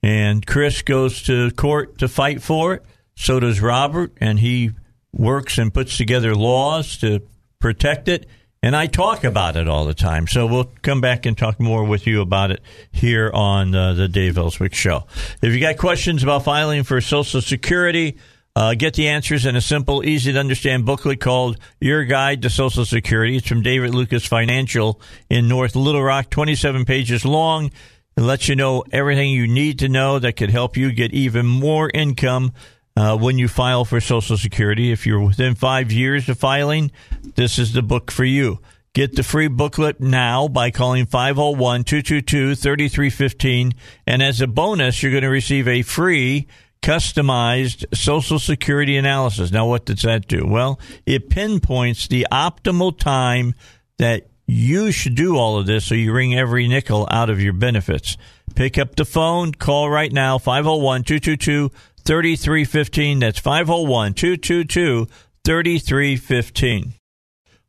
S1: and Chris goes to court to fight for it. So does Robert, and he works and puts together laws to protect it. And I talk about it all the time. So we'll come back and talk more with you about it here on uh, the Dave Elswick Show. If you got questions about filing for Social Security, uh, get the answers in a simple, easy to understand booklet called Your Guide to Social Security. It's from David Lucas Financial in North Little Rock, 27 pages long. It lets you know everything you need to know that could help you get even more income uh, when you file for Social Security. If you're within five years of filing, this is the book for you. Get the free booklet now by calling 501 222 3315. And as a bonus, you're going to receive a free customized Social Security analysis. Now, what does that do? Well, it pinpoints the optimal time that you should do all of this so you wring every nickel out of your benefits. Pick up the phone, call right now, 501 222 3315. That's 501 222 3315.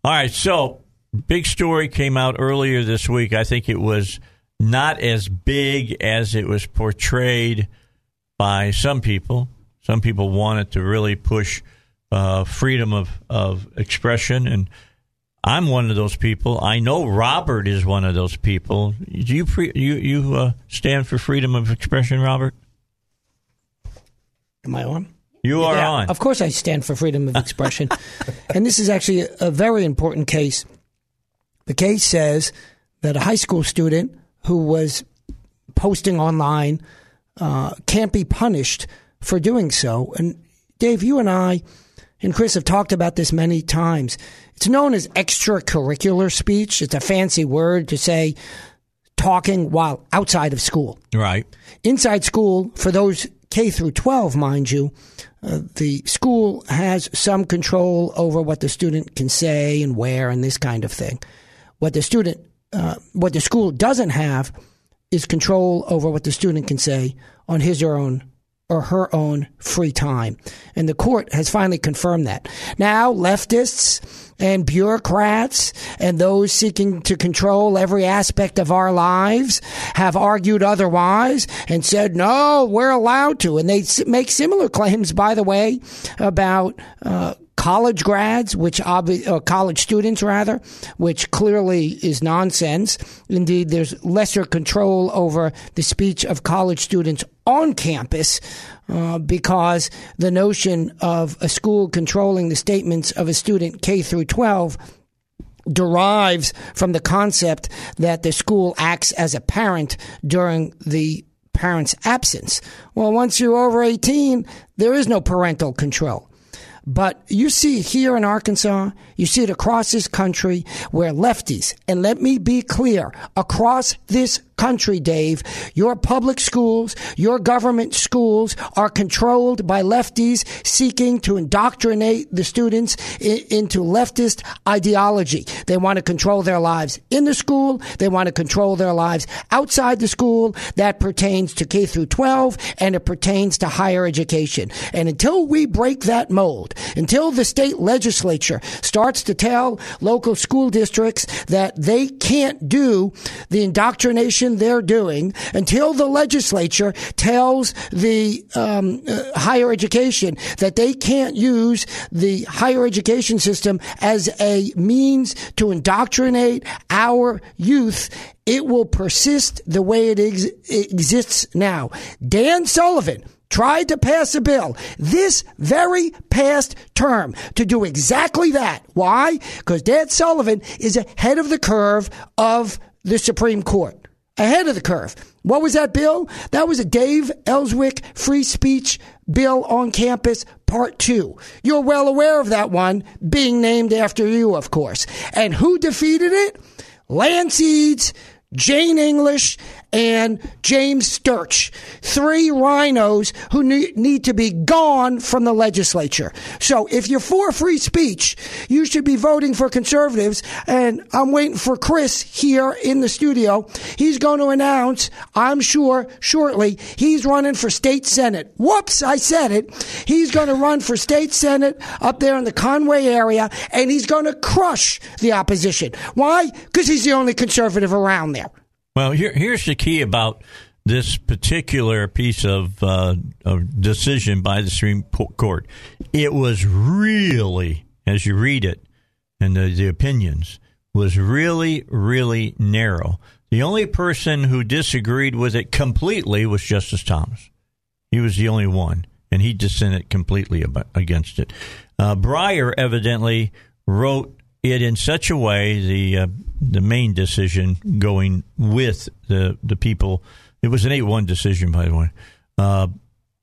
S1: All right, so big story came out earlier this week. I think it was not as big as it was portrayed by some people. Some people wanted to really push uh, freedom of, of expression, and I'm one of those people. I know Robert is one of those people. Do you pre- you you uh, stand for freedom of expression, Robert?
S5: Am I on?
S1: You are
S5: Yeah,
S1: on.
S5: Of course, I stand for freedom of expression. and this is actually a, a very important case. The case says that a high school student who was posting online uh, can't be punished for doing so. And Dave, you and I and Chris have talked about this many times. It's known as extracurricular speech. It's a fancy word to say talking while outside of school
S1: Right.
S5: inside school for those K through 12, mind you, uh, the school has some control over what the student can say and where and this kind of thing. What the student, uh, what the school doesn't have is control over what the student can say on his or own or her own free time. And the court has finally confirmed that. Now, leftists and bureaucrats and those seeking to control every aspect of our lives have argued otherwise and said, no, we're allowed to. And they make similar claims, by the way, about uh, college grads, which obvi- uh, college students rather, which clearly is nonsense. Indeed, there's lesser control over the speech of college students on campus uh, because the notion of a school controlling the statements of a student K through 12 derives from the concept that the school acts as a parent during the parent's absence. Well, once you're over 18, there is no parental control. But you see here in Arkansas, you see it across this country where lefties, and let me be clear, across this country, Dave, your public schools, your government schools are controlled by lefties seeking to indoctrinate the students I- into leftist ideology. They want to control their lives in the school. They want to control their lives outside the school. That pertains to K through 12 and it pertains to higher education. And until we break that mold, until the state legislature starts to tell local school districts that they can't do the indoctrination they're doing until the legislature tells the um, uh, higher education that they can't use the higher education system as a means to indoctrinate our youth it will persist the way it ex- exists now. Dan Sullivan tried to pass a bill this very past term to do exactly that. Why? Because Dan Sullivan is ahead of the curve of the Supreme Court ahead of the curve. What was that bill? That was a Dave Elswick free speech bill on campus, part two. You're well aware of that one being named after you, of course. And who defeated it? Eads, Jane English, and James Sturch. Three rhinos who need to be gone from the legislature. So if you're for free speech, you should be voting for conservatives. And I'm waiting for Chris here in the studio. He's going to announce, I'm sure, shortly, he's running for state senate. Whoops, I said it. He's going to run for state senate up there in the Conway area, and he's going to crush the opposition. Why? Because he's the only conservative around there.
S1: Well, here, here's the key about this particular piece of, uh, of decision by the Supreme Court. It was really, as you read it, and the, the opinions, was really, really narrow. The only person who disagreed with it completely was Justice Thomas. He was the only one, and he dissented completely about, against it. Uh, Breyer evidently wrote it in such a way the uh, the main decision going with the the people. It was an eight one decision, by the way, uh,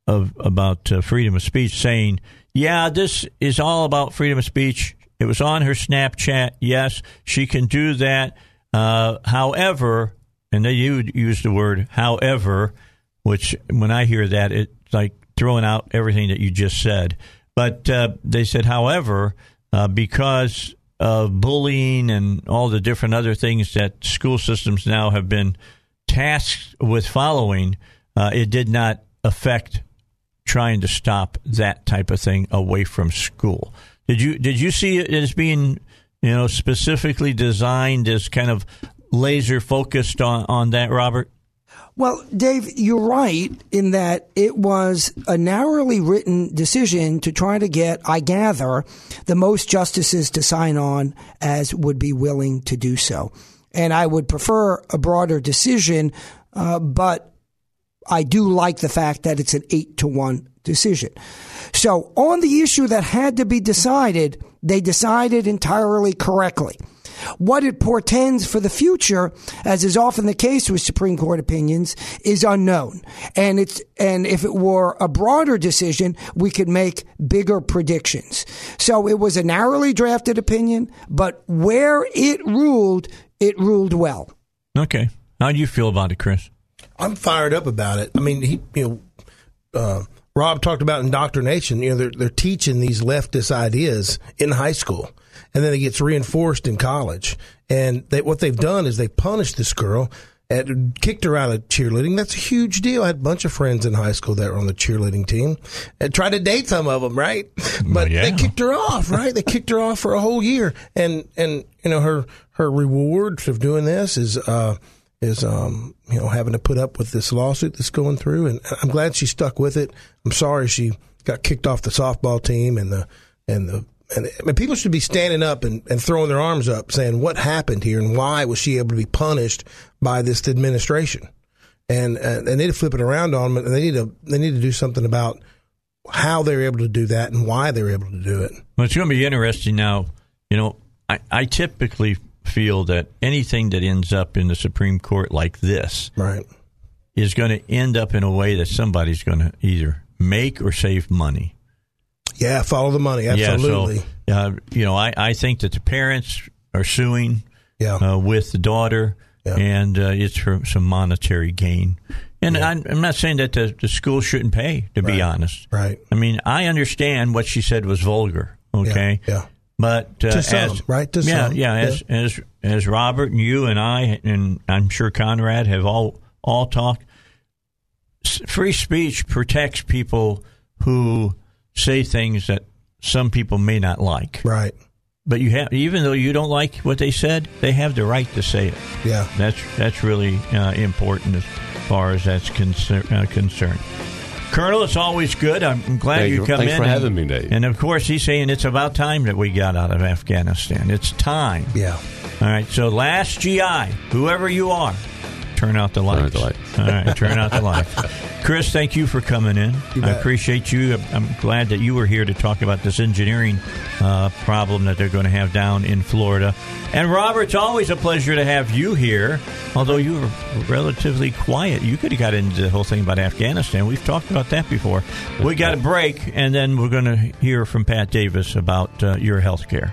S1: of about uh, freedom of speech, saying, "Yeah, this is all about freedom of speech." It was on her Snapchat. Yes, she can do that. Uh, however, and they use the word "however," which when I hear that, it's like throwing out everything that you just said. But uh, they said, however, uh, because of bullying and all the different other things that school systems now have been tasked with following, uh, it did not affect trying to stop that type of thing away from school. Did you did you see it as being you know specifically designed as kind of laser focused on on that, Robert?
S5: Well, Dave, you're right in that it was a narrowly written decision to try to get, I gather, the most justices to sign on as would be willing to do so. And I would prefer a broader decision, uh, but I do like the fact that it's an eight to one decision. So on the issue that had to be decided, they decided entirely correctly. What it portends for the future, as is often the case with Supreme Court opinions, is unknown. And it's, and if it were a broader decision, we could make bigger predictions. So it was a narrowly drafted opinion, but where it ruled, it ruled well.
S1: Okay. How do you feel about it, Chris?
S4: I'm fired up about it. I mean, he, you know, uh, Rob talked about indoctrination. You know, they're, they're teaching these leftist ideas in high school and then it gets reinforced in college. And they, what they've done is they punished this girl and kicked her out of cheerleading. That's a huge deal. I had a bunch of friends in high school that were on the cheerleading team and tried to date some of them, right? But
S1: yeah.
S4: they kicked her off, right? they kicked her off for a whole year. And, and, you know, her, her reward of doing this is, uh, is, um, you know, having to put up with this lawsuit that's going through. And I'm glad she stuck with it. I'm sorry she got kicked off the softball team and the, and the, and I mean, people should be standing up and, and throwing their arms up saying, what happened here and why was she able to be punished by this administration? And, uh, they need to flip it around on them and they need to, they need to do something about how they're able to do that and why they're able to do it.
S1: Well, it's going to be interesting now. You know, I, I typically feel that anything that ends up in the Supreme Court like this
S4: Right.
S1: is going to end up in a way that somebody's going to either make or save money.
S4: Yeah. Follow the money. Absolutely.
S1: Yeah, so uh, you know, I, I think that the parents are suing
S4: Yeah.
S1: uh, with the daughter,
S4: Yeah.
S1: and uh, it's for some monetary gain. And I'm, I'm not saying that the, the school shouldn't pay, to be honest.
S4: Right.
S1: I mean, I understand what she said was vulgar. Okay.
S4: Yeah.
S1: But uh,
S4: To some,
S1: as,
S4: right? To
S1: yeah,
S4: some.
S1: yeah. As as as Robert and you and I and I'm sure Conrad have all all talked. Free speech protects people who say things that some people may not like.
S4: Right.
S1: But you have, even though you don't like what they said, they have the right to say it.
S4: Yeah.
S1: That's that's really uh, important as far as that's concer- uh, concerned. Colonel, it's always good. I'm I'm glad
S2: Thank
S1: you
S2: you.
S1: come
S2: Thanks
S1: in.
S2: for
S1: and-
S2: having me, Dave.
S1: And of course, he's saying it's about time that we got out of Afghanistan. It's time.
S4: Yeah.
S1: All right. So, last GI, whoever you are, turn out the lights.
S2: out the lights.
S1: All right. Turn out the lights. Chris, thank you for coming in. I appreciate you. I'm glad that you were here to talk about this engineering uh, problem that they're going to have down in Florida. And Robert, it's always a pleasure to have you here. Although you were relatively quiet, you could have got into the whole thing about Afghanistan. We've talked about that before. We got a break, and then we're going to hear from Pat Davis about uh, your health care.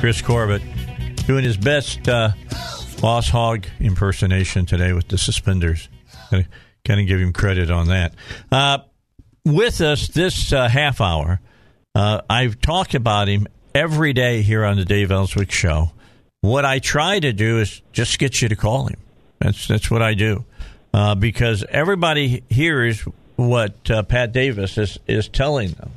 S1: Chris Corbitt doing his best uh, Boss Hogg impersonation today with the suspenders. Kind of give him credit on that. Uh, with us this uh, half hour, uh, I've talked about him every day here on the Dave Elswick Show. What I try to do is just get you to call him. That's that's what I do uh, because everybody hears what uh, Pat Davis is is telling them.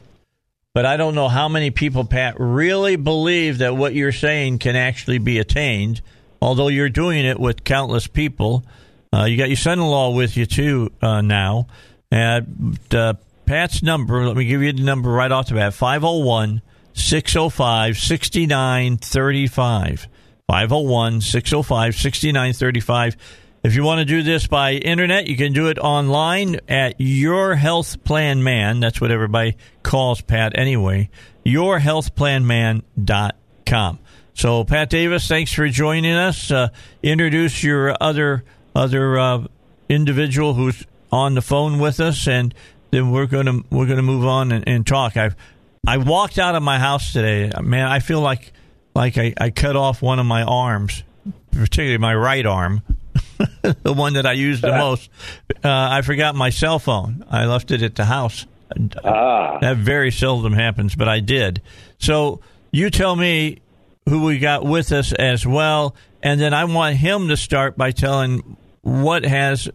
S1: But I don't know how many people, Pat, really believe that what you're saying can actually be attained. Although you're doing it with countless people, uh, you got your son-in-law with you too uh, now. And uh, Pat's number, let me give you the number right off the bat: 501 605 6935. 501 605 6935. If you want to do this by internet, you can do it online at Your Health Plan Man. That's what everybody calls Pat anyway. YourHealthPlanMan.com. So, Pat Davis, thanks for joining us. Uh, introduce your other other uh, individual who's on the phone with us, and then we're gonna we're gonna move on and, and talk. I I walked out of my house today. Man, I feel like like I, I cut off one of my arms, particularly my right arm. the one that I use the most. Uh, I forgot my cell phone. I left it at the house.
S6: Ah.
S1: That very seldom happens, but I did. So you tell me who we got with us as well, and then I want him to start by telling what has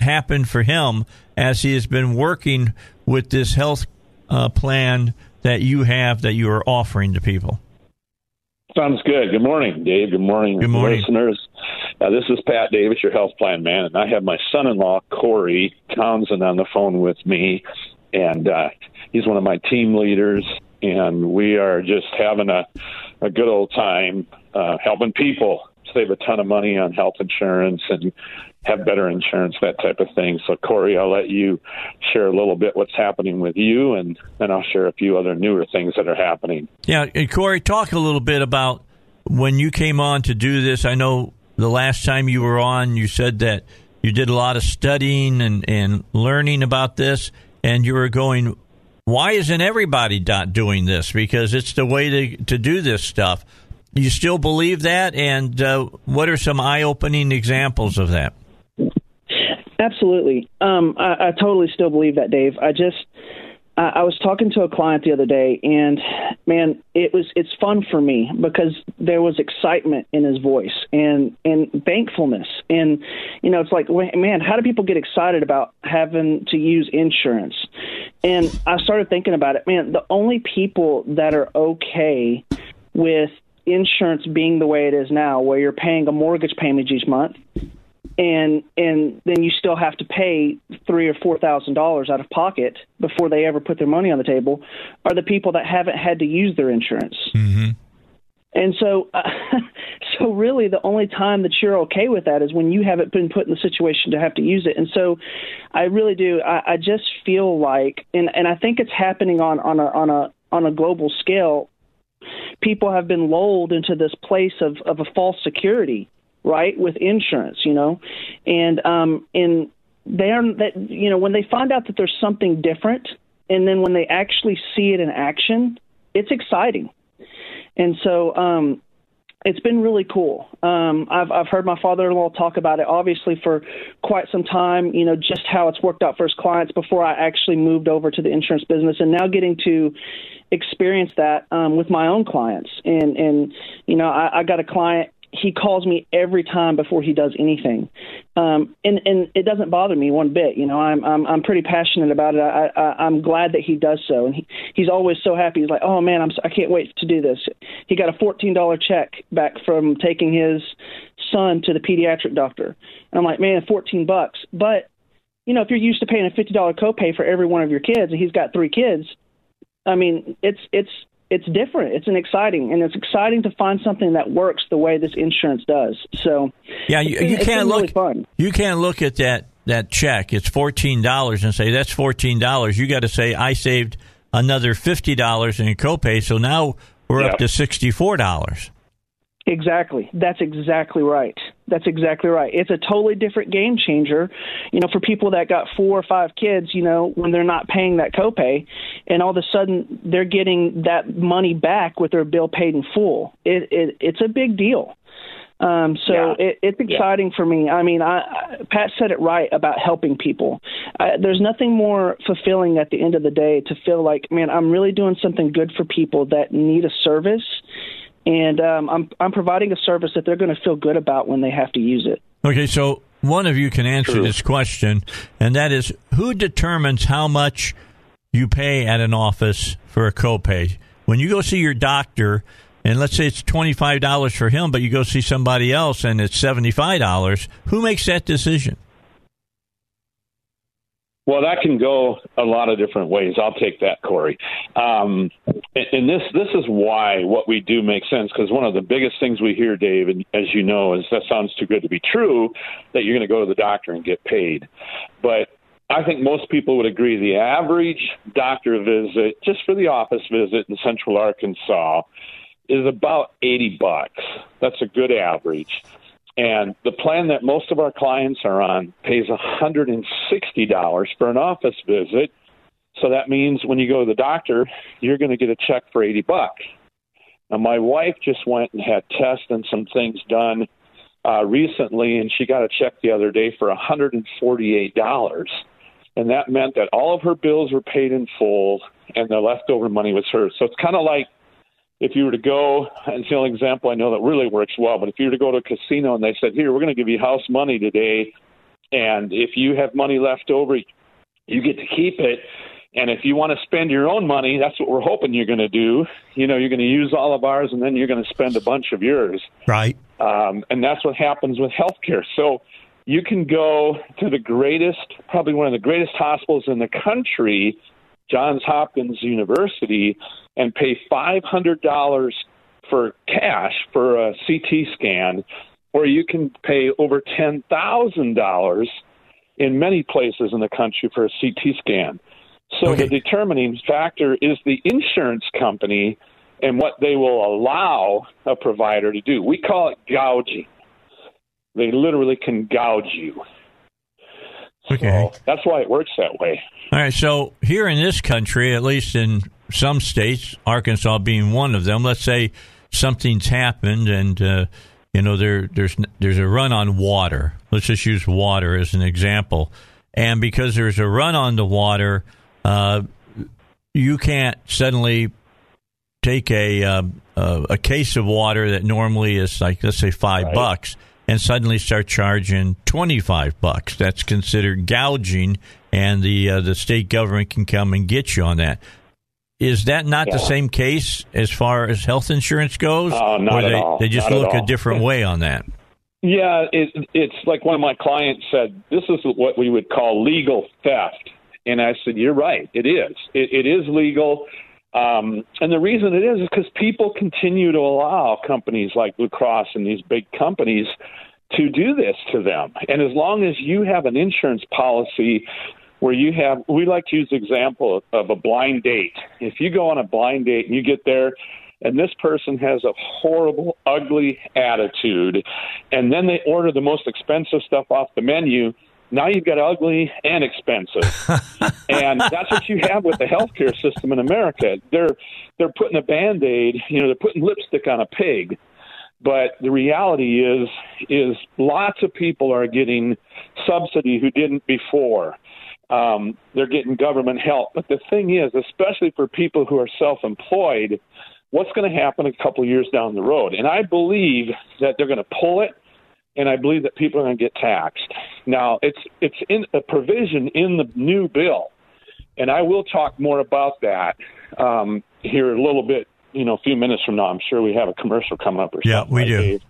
S1: happened for him as he has been working with this health uh, plan that you have that you are offering to people.
S6: Sounds good. Good morning, Dave. Good morning,
S1: Good morning.
S6: listeners. Uh, this is Pat Davis, your health plan man, and I have my son-in-law Corey Townsend on the phone with me, and uh, he's one of my team leaders, and we are just having a a good old time uh, helping people save a ton of money on health insurance and have better insurance, that type of thing. So, Corey, I'll let you share a little bit what's happening with you, and then I'll share a few other newer things that are happening.
S1: Yeah, and Corey, talk a little bit about when you came on to do this. I know the last time you were on, you said that you did a lot of studying and, and learning about this, and you were going, why isn't everybody not doing this? Because it's the way to, to do this stuff. You still believe that? And uh, what are some eye opening examples of that?
S7: Absolutely. Um, I, I totally still believe that, Dave. I just I, was talking to a client the other day, and man, it was it's fun for me because there was excitement in his voice and and thankfulness, and you know, it's like, man, how do people get excited about having to use insurance? And I started thinking about it. Man, the only people that are okay with insurance being the way it is now, where you're paying a mortgage payment each month, and and then you still have to pay three or four thousand dollars out of pocket before they ever put their money on the table, are the people that haven't had to use their insurance.
S1: Mm-hmm.
S7: And so, uh, so really, the only time that you're okay with that is when you haven't been put in the situation to have to use it. And so, I really do. I, I just feel like, and and I think it's happening on on a on a on a global scale. People have been lulled into this place of of a false security, right, with insurance, you know, and um and they are that you know when they find out that there's something different, and then when they actually see it in action, it's exciting. And so um, it's been really cool. Um, I've I've heard my father-in-law talk about it, obviously for quite some time. You know, just how it's worked out for his clients before I actually moved over to the insurance business, and now getting to experience that um, with my own clients. And and you know, I, I got a client. He calls me every time before he does anything, um, and and it doesn't bother me one bit. You know, I'm I'm I'm pretty passionate about it. I, I I'm glad that he does so, and he he's always so happy. He's like, oh man, I'm so, I can't wait to do this. He got a fourteen dollar check back from taking his son to the pediatric doctor, and I'm like, man, fourteen bucks. But you know, if you're used to paying a fifty dollar copay for every one of your kids, and he's got three kids, I mean, it's it's it's different. It's an exciting, and it's exciting to find something that works the way this insurance does. So,
S1: Yeah, you, you can't look.
S7: really.
S1: You can't look at that that check. It's fourteen dollars and say that's fourteen dollars. You got to say I saved another fifty dollars in copay, so now we're
S7: Yeah.
S1: up to sixty four dollars.
S7: Exactly. That's exactly right. That's exactly right. It's a totally different game changer, you know, for people that got four or five kids, you know, when they're not paying that copay and all of a sudden they're getting that money back with their bill paid in full. It, it it's a big deal. Um, so it, it's exciting for me. I mean, I, I, Pat said it right about helping people. I, there's nothing more fulfilling at the end of the day to feel like, man, I'm really doing something good for people that need a service, and um, I'm I'm providing a service that they're going to feel good about when they have to use it.
S1: Okay, so one of you can answer this question, and that is who determines how much you pay at an office for a copay? When you go see your doctor, and let's say it's twenty five dollars for him, but you go see somebody else and it's seventy five dollars, who makes that decision?
S6: Well, that can go a lot of different ways. I'll take that, Corey. Um, and, this this is why what we do makes sense because one of the biggest things we hear, Dave, and as you know, is that sounds too good to be true that you're going to go to the doctor and get paid. But I think most people would agree the average doctor visit, just for the office visit in Central Arkansas, is about eighty bucks. That's a good average. And the plan that most of our clients are on pays $160 for an office visit. So that means when you go to the doctor, you're going to get a check for 80 bucks. Now, my wife just went and had tests and some things done uh, recently, and she got a check the other day for $148. And that meant that all of her bills were paid in full, and the leftover money was hers. So it's kind of like if you were to go, and it's the only example I know that really works well, but if you were to go to a casino and they said, Here, we're going to give you house money today, and if you have money left over, you get to keep it. And if you want to spend your own money, that's what we're hoping you're going to do. You know, you're going to use all of ours, and then you're going to spend a bunch of yours.
S1: Right.
S6: Um, and that's what happens with healthcare. So you can go to the greatest, probably one of the greatest hospitals in the country, Johns Hopkins University, and pay $500 for cash for a CT scan, or you can pay over $10,000 in many places in the country for a CT scan. So
S1: Okay.
S6: the determining factor is the insurance company and what they will allow a provider to do. We call it gouging. They literally can gouge you.
S1: Okay.
S6: So that's why it works that way.
S1: All right. So here in this country, at least in some states, Arkansas being one of them, let's say something's happened and uh, you know there there's there's a run on water. Let's just use water as an example. And because there's a run on the water, uh, you can't suddenly take a uh, uh, a case of water that normally is like let's say five bucks and suddenly start charging 25 bucks that's considered gouging and the uh, the state government can come and get you on that is that not the same case as far as health insurance goes
S6: Oh, not
S1: or
S6: at
S1: they,
S6: all.
S1: they just
S6: Not at
S1: look a different way on that
S6: Yeah, it, it's like one of my clients said, this is what we would call legal theft. And I said, you're right, it is. It, it is legal. Um, and the reason it is is because people continue to allow companies like Blue Cross and these big companies to do this to them. And as long as you have an insurance policy where you have, we like to use the example of a blind date. If you go on a blind date and you get there, and this person has a horrible, ugly attitude, and then they order the most expensive stuff off the menu. Now you've got ugly and expensive, and that's what you have with the healthcare system in America. They're they're putting a band aid, you know, they're putting lipstick on a pig. But the reality is, is lots of people are getting subsidy who didn't before. Um, they're getting government help. But the thing is, especially for people who are self-employed, what's going to happen a couple of years down the road? And I believe that they're going to pull it, and I believe that people are going to get taxed. Now, it's it's in a provision in the new bill, and I will talk more about that um, here a little bit. You know, a few minutes from now, I'm sure we have a commercial coming up or
S1: Yeah, we
S6: right,
S1: do.
S6: Dave?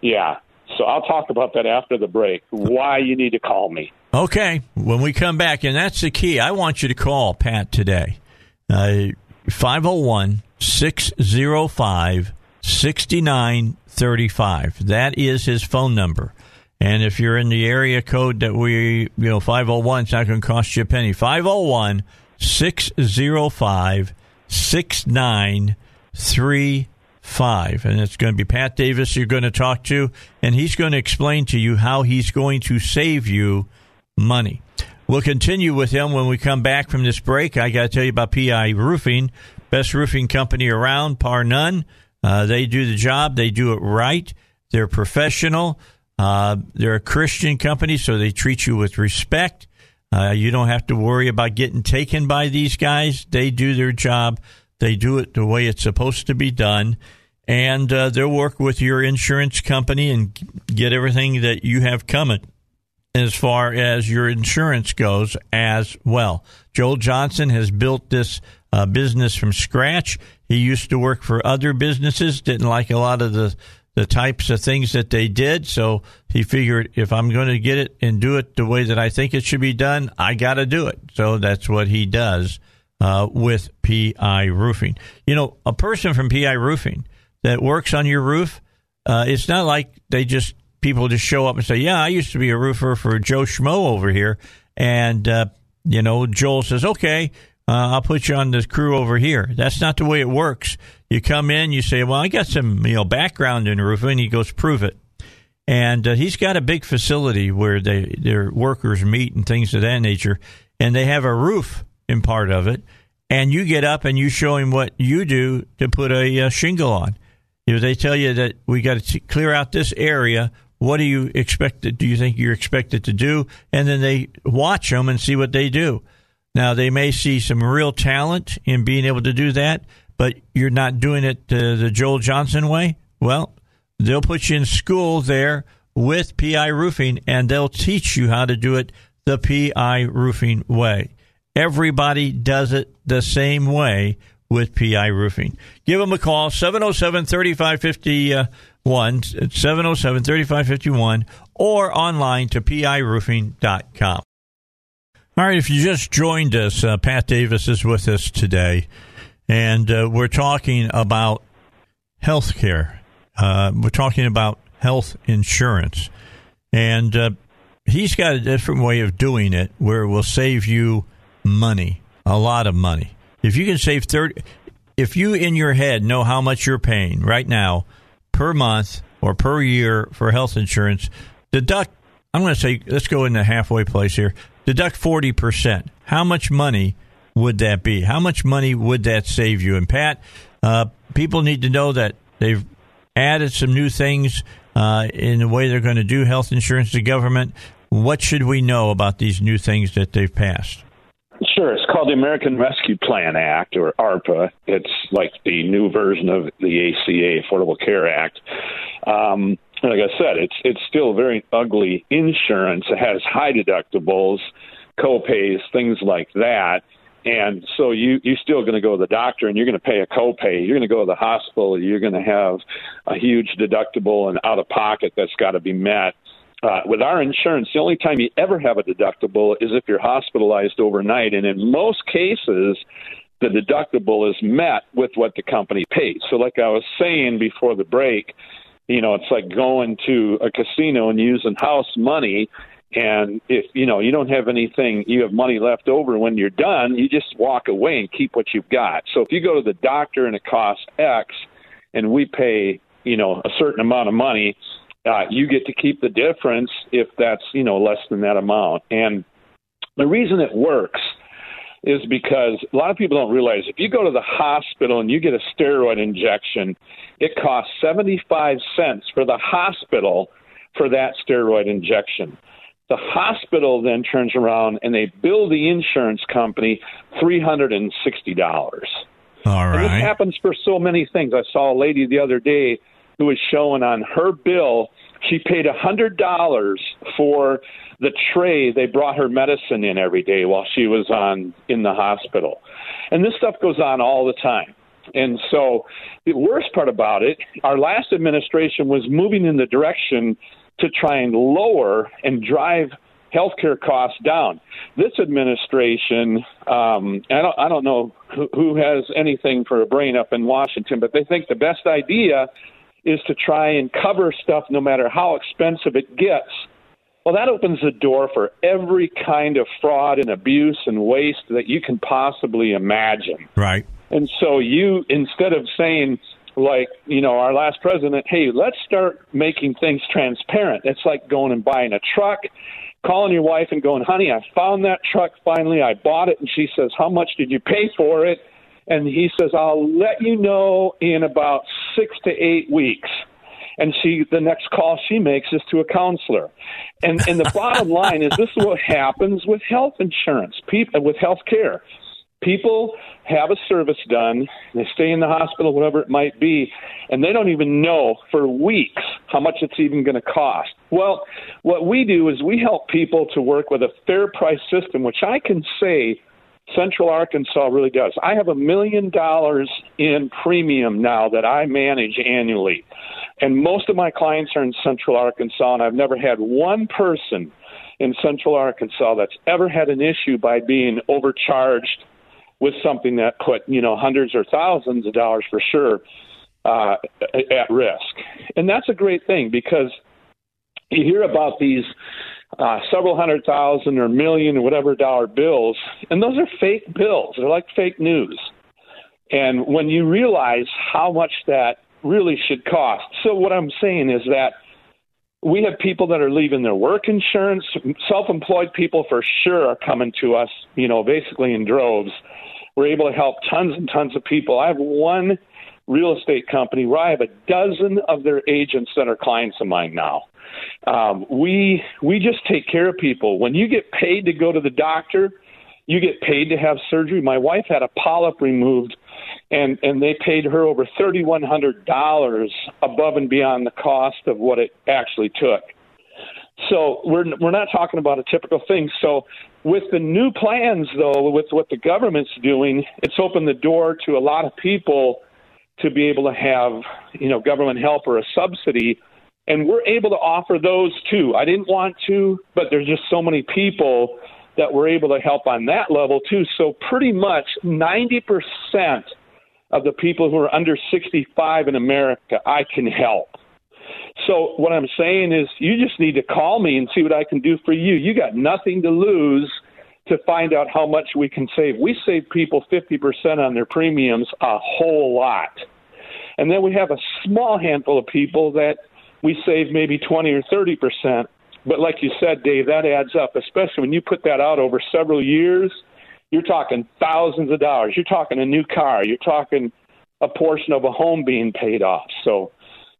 S6: Yeah. So I'll talk about that after the break. Why you need to call me.
S1: Okay, when we come back, and that's the key, I want you to call Pat today. Uh, 501 605 6935. That is his phone number. And if you're in the area code that we, you know, 501, it's not going to cost you a penny. 501 605 6935. And it's going to be Pat Davis you're going to talk to, and he's going to explain to you how he's going to save you money. We'll continue with him when we come back from this break. I got to tell you about PI Roofing, best roofing company around, par none. Uh, they do the job, they do it right. They're professional. Uh, they're a Christian company, so they treat you with respect. Uh, you don't have to worry about getting taken by these guys. They do their job. They do it the way it's supposed to be done. And uh, they'll work with your insurance company and get everything that you have coming as far as your insurance goes as well. Joel Johnson has built this uh, business from scratch. He used to work for other businesses, didn't like a lot of the the types of things that they did. So he figured if I'm going to get it and do it the way that I think it should be done, I got to do it. So that's what he does uh, with PI Roofing. You know, a person from PI Roofing that works on your roof, uh, it's not like they just people just show up and say, "Yeah, I used to be a roofer for Joe Schmo over here," and uh, you know, Joel says, "Okay." Uh, I'll put you on the crew over here. That's not the way it works. You come in, you say, "Well, I got some, you know, background in roofing." He goes, "Prove it." And uh, he's got a big facility where they their workers meet and things of that nature, and they have a roof in part of it. And you get up and you show him what you do to put a uh, shingle on. You know, they tell you that we got to clear out this area what do you expect? Do you think you're expected to do? And then they watch them and see what they do. Now they may see some real talent in being able to do that, but you're not doing it the Joel Johnson way. Well, they'll put you in school there with PI Roofing, and they'll teach you how to do it the PI Roofing way. Everybody does it the same way with PI Roofing. Give them a call, 707 3551, 707 3551, or online to piroofing.com. All right, if you just joined us, uh, Pat Davis is with us today, and uh, we're talking about health care. Uh, we're talking about health insurance. And uh, he's got a different way of doing it where it will save you money, a lot of money. If you can save 30 if you in your head know how much you're paying right now per month or per year for health insurance, deduct I'm going to say let's go in the halfway place here. Deduct 40%. How much money would that be? How much money would that save you? And Pat, uh, people need to know that they've added some new things uh, in the way they're going to do health insurance to government. What should we know about these new things that they've passed?
S6: Sure. It's called the American Rescue Plan Act, or ARPA. It's like the new version of the ACA, Affordable Care Act. Um, like I said, it's it's still very ugly insurance. It has high deductibles, co-pays, things like that. And so you you're still going to go to the doctor and you're going to pay a copay. You're going to go to the hospital. You're going to have a huge deductible and out of pocket that's got to be met. Uh, with our insurance, the only time you ever have a deductible is if you're hospitalized overnight, and in most cases, the deductible is met with what the company pays. So, like I was saying before the break, you know, it's like going to a casino and using house money. And if you know you don't have anything, you have money left over when you're done, you just walk away and keep what you've got. So if you go to the doctor and it costs X, and we pay you know a certain amount of money, uh, you get to keep the difference if that's you know less than that amount. And the reason it works is because a lot of people don't realize if you go to the hospital and you get a steroid injection, it costs 75 cents for the hospital for that steroid injection. The hospital then turns around and they bill the insurance company $360.
S1: All right.
S6: And this happens for so many things. I saw a lady the other day who was showing on her bill she paid a hundred dollars for the tray they brought her medicine in every day while she was on in the hospital and this stuff goes on all the time and so the worst part about it our last administration was moving in the direction to try and lower and drive healthcare costs down. This administration, um, I don't, I don't know who, who has anything for a brain up in Washington, but they think the best idea is to try and cover stuff no matter how expensive it gets. Well, that opens the door for every kind of fraud and abuse and waste that you can possibly imagine.
S1: Right.
S6: And so you, instead of saying, like, you know, our last president, hey, let's start making things transparent. It's like going and buying a truck, calling your wife and going, honey, I found that truck finally. I bought it. And she says, how much did you pay for it? And he says, "I'll let you know in about six to eight weeks." And she, the next call she makes is to a counselor, and and the bottom line is this is what happens with health insurance, people uh, with health care. People have a service done, they stay in the hospital, whatever it might be, and they don't even know for weeks how much it's even going to cost. Well, what we do is we help people to work with a fair price system, which I can say Central Arkansas really does. I have a million dollars in premium now that I manage annually. And most of my clients are in Central Arkansas, and I've never had one person in Central Arkansas that's ever had an issue by being overcharged with something that put, you know, hundreds or thousands of dollars for sure uh, at risk. And that's a great thing because you hear about these uh, several hundred thousand or million or whatever dollar bills, and those are fake bills. They're like fake news. And when you realize how much that really should cost, so what I'm saying is that we have people that are leaving their work insurance. Self-employed people for sure are coming to us, you know, basically in droves. We're able to help tons and tons of people. I have one real estate company where I have a dozen of their agents that are clients of mine now. Um, we we just take care of people. When you get paid to go to the doctor, you get paid to have surgery. My wife had a polyp removed, and and they paid her over thirty one hundred dollars above and beyond the cost of what it actually took. So we're we're not talking about a typical thing. So with the new plans, though, with what the government's doing, it's opened the door to a lot of people to be able to have you know government help or a subsidy and we're able to offer those too. I didn't want to, but there's just so many people that we're able to help on that level too. So pretty much 90% of the people who are under 65 in America, I can help. So what I'm saying is you just need to call me and see what I can do for you. You got nothing to lose to find out how much we can save. We save people 50% on their premiums, a whole lot. And then we have a small handful of people that we save maybe 20 or 30 percent. But like you said, Dave, that adds up, especially when you put that out over several years. You're talking thousands of dollars. You're talking a new car. You're talking a portion of a home being paid off. So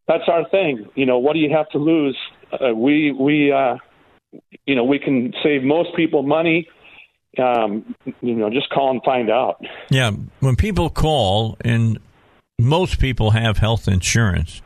S6: that's our thing. You know, what do you have to lose? Uh, we we uh, you know we can save most people money. Um, you know, just call and find out.
S1: Yeah, when people call, and most people have health insurance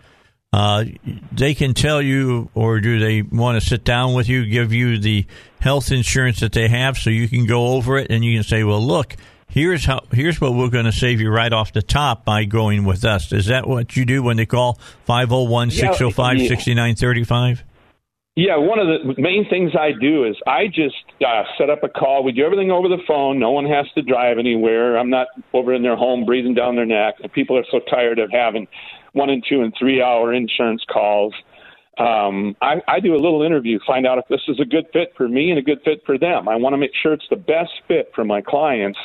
S1: uh, they can tell you, or do they want to sit down with you, give you the health insurance that they have, so you can go over it, and you can say, "Well, look, here's how, here's what we're going to save you right off the top by going with us." Is that what you do when they call 501-605-6935?
S6: Yeah, one of the main things I do is I just uh, set up a call. We do everything over the phone. No one has to drive anywhere. I'm not over in their home breathing down their neck. And People are so tired of having one and two and three hour insurance calls. Um, I, I do a little interview, find out if this is a good fit for me and a good fit for them. I want to make sure it's the best fit for my clients,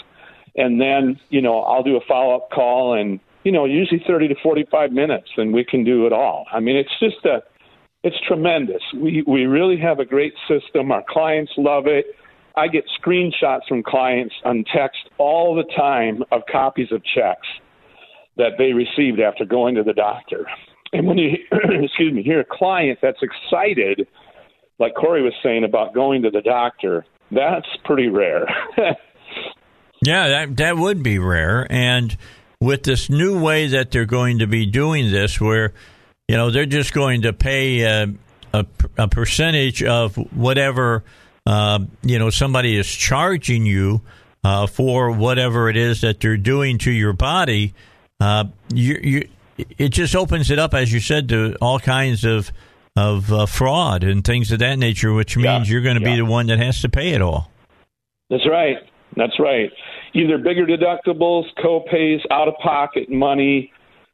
S6: and then you know I'll do a follow up call, and you know usually thirty to forty five minutes, and we can do it all. I mean, it's just a, it's tremendous. We we really have a great system. Our clients love it. I get screenshots from clients on text all the time of copies of checks that they received after going to the doctor. And when you, excuse me, hear a client that's excited, like Corey was saying about going to the doctor, that's pretty rare.
S1: yeah, that that would be rare. And with this new way that they're going to be doing this, where you know they're just going to pay a, a, a percentage of whatever uh, you know somebody is charging you uh, for whatever it is that they're doing to your body uh, you, you, it just opens it up, as you said, to all kinds of of uh, fraud and things of that nature, which means yeah, you're going to yeah. be the one that has to pay it all.
S6: That's right. That's right. Either bigger deductibles, co-pays, out of pocket money,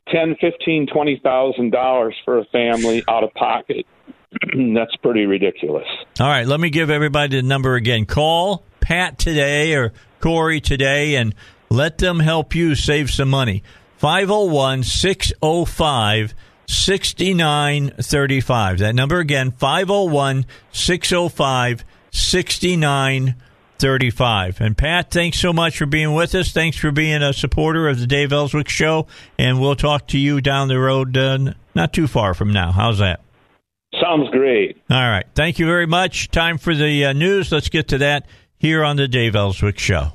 S6: ten, fifteen, twenty thousand dollars for a family out of pocket. That's pretty ridiculous.
S1: All right, let me give everybody the number again. Call Pat today or Corey today and let them help you save some money. 501 605 6935. That number again, 501 605 6935. And Pat, thanks so much for being with us. Thanks for being a supporter of the Dave Elswick Show. And we'll talk to you down the road uh, not too far from now. How's that?
S6: Sounds great.
S1: All right. Thank you very much. Time for the uh, news. Let's get to that here on the Dave Elswick Show.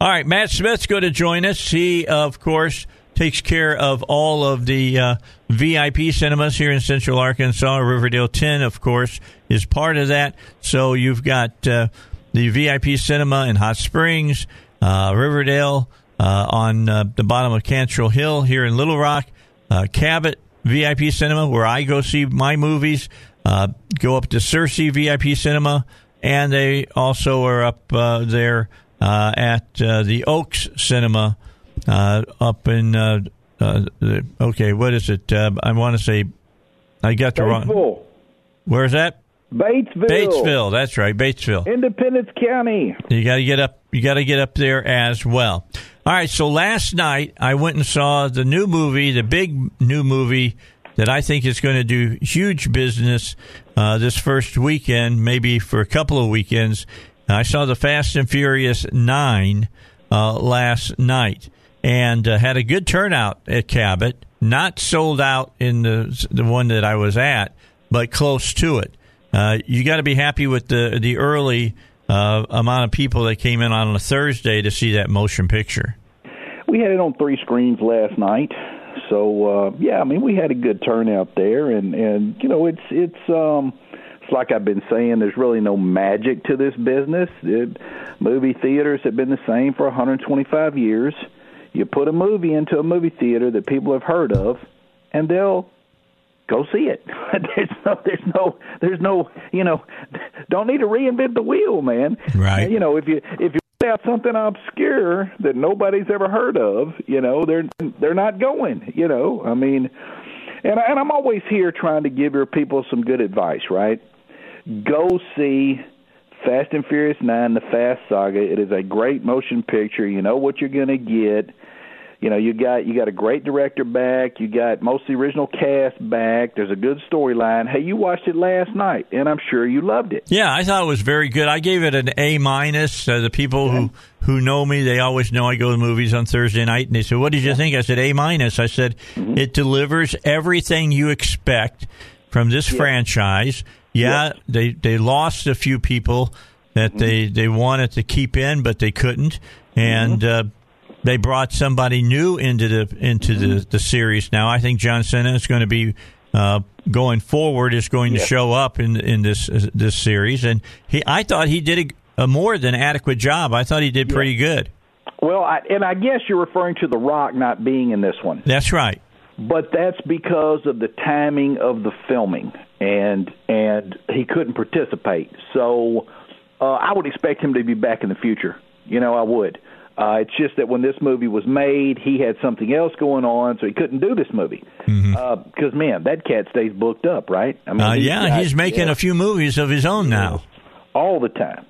S1: All right, Matt Smith's going to join us. He, of course, takes care of all of the uh, VIP cinemas here in Central Arkansas. Riverdale 10, of course, is part of that. So you've got uh, the VIP cinema in Hot Springs, uh, Riverdale uh, on uh, the bottom of Cantrell Hill here in Little Rock, uh, Cabot VIP cinema, where I go see my movies. go up to Searcy VIP cinema, and they also are up there at the Oaks Cinema uh, up in. Uh, uh, okay, what is it? I want to say I got the Batesville. wrong. Where's that?
S8: Batesville.
S1: Batesville. That's right, Batesville.
S8: Independence County.
S1: You got to get up. You got to get up there as well. All right. So last night I went and saw the new movie, the big new movie that I think is going to do huge business uh, this first weekend, maybe for a couple of weekends. I saw the Fast and Furious 9 uh, last night. And uh, had a good turnout at Cabot. Not sold out in the the one that I was at, but close to it. Uh, you got to be happy with the the early uh, amount of people that came in on a Thursday to see that motion picture.
S8: We had it on three screens last night, so uh, yeah, I mean we had a good turnout there, and and you know it's it's um it's like I've been saying, there's really no magic to this business. It, movie theaters have been the same for 125 years. You put a movie into a movie theater that people have heard of, and they'll go see it. there's no, there's no, there's no, you know, don't need to reinvent the wheel, man.
S1: Right.
S8: You know, if you if you put out something obscure that nobody's ever heard of, you know, they're they're not going. You know, I mean, and and I'm always here trying to give your people some good advice, right? Go see Fast and Furious 9, The Fast Saga. It is a great motion picture. You know what you're going to get. You know, you got you got a great director back. You got most of the original cast back. There's a good storyline. Hey, you watched it last night, and I'm sure you loved it.
S1: Yeah, I thought it was very good. I gave it an A minus. Uh, the people who who know me, they always know I go to movies on Thursday night, and they said, "What did you think?" I said, "A minus." I said, it delivers everything you expect from this franchise. Yeah, they they lost a few people that they they wanted to keep in, but they couldn't, and. Uh, they brought somebody new into the into the, the series now. I think John Cena is going to be uh, going forward is going to show up in in this this series, and he I thought he did a, a more than adequate job. I thought he did pretty good.
S8: Well, I, and I guess you're referring to The Rock not being in this one.
S1: That's right.
S8: But that's because of the timing of the filming, and and he couldn't participate. So uh, I would expect him to be back in the future. You know, I would. Uh, it's just that when this movie was made, he had something else going on, so he couldn't do this movie. Because man, that cat stays booked up, right? I mean,
S1: Uh,
S8: he's
S1: yeah,
S8: got-
S1: he's making
S8: yeah
S1: a few movies of his own now.
S8: all the time.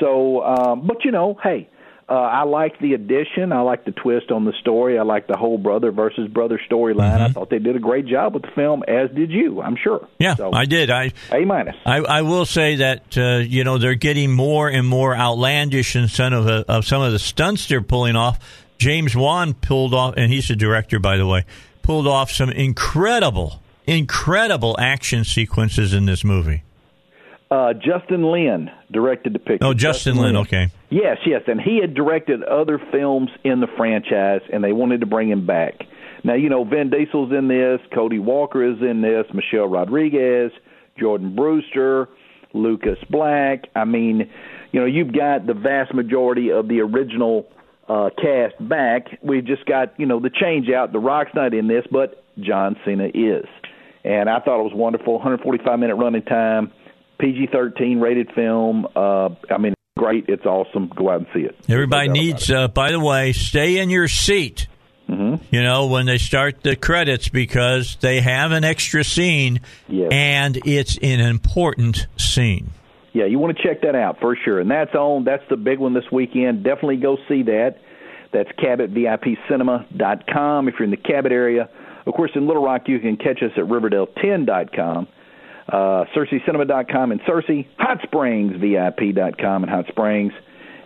S8: So, um, but you know, hey, uh, I like the addition. I like the twist on the story. I like the whole brother versus brother storyline. I thought they did a great job with the film, as did you. I'm sure.
S1: Yeah,
S8: So,
S1: I did. I
S8: A minus.
S1: I, I will say that uh, you know they're getting more and more outlandish in some of, the, of some of the stunts they're pulling off. James Wan pulled off, and he's the director, by the way, pulled off some incredible, incredible action sequences in this movie.
S8: Uh, Justin Lin directed the picture.
S1: Oh, Justin Lin. Okay.
S8: Yes, yes, and he had directed other films in the franchise, and they wanted to bring him back. Now, you know, Vin Diesel's in this, Cody Walker is in this, Michelle Rodriguez, Jordana Brewster, Lucas Black. I mean, you know, you've got the vast majority of the original uh, cast back. We've just got, you know, the change out. The Rock's not in this, but John Cena is. And I thought it was wonderful. 145 minute running time, PG 13 rated film. Uh, I mean, great. It's awesome. Go out and see it.
S1: Everybody needs, uh, by the way, stay in your seat.
S8: Mm-hmm.
S1: You know, when they start the credits because they have an extra scene and it's an important scene.
S8: Yeah, you want to check that out for sure. And that's on. That's the big one this weekend. Definitely go see that. That's CabotVIPCinema.com if you're in the Cabot area. Of course, in Little Rock, you can catch us at Riverdale10.com, uh, SearcyCinema.com in Searcy, Hot Springs VIP.com in Hot Springs,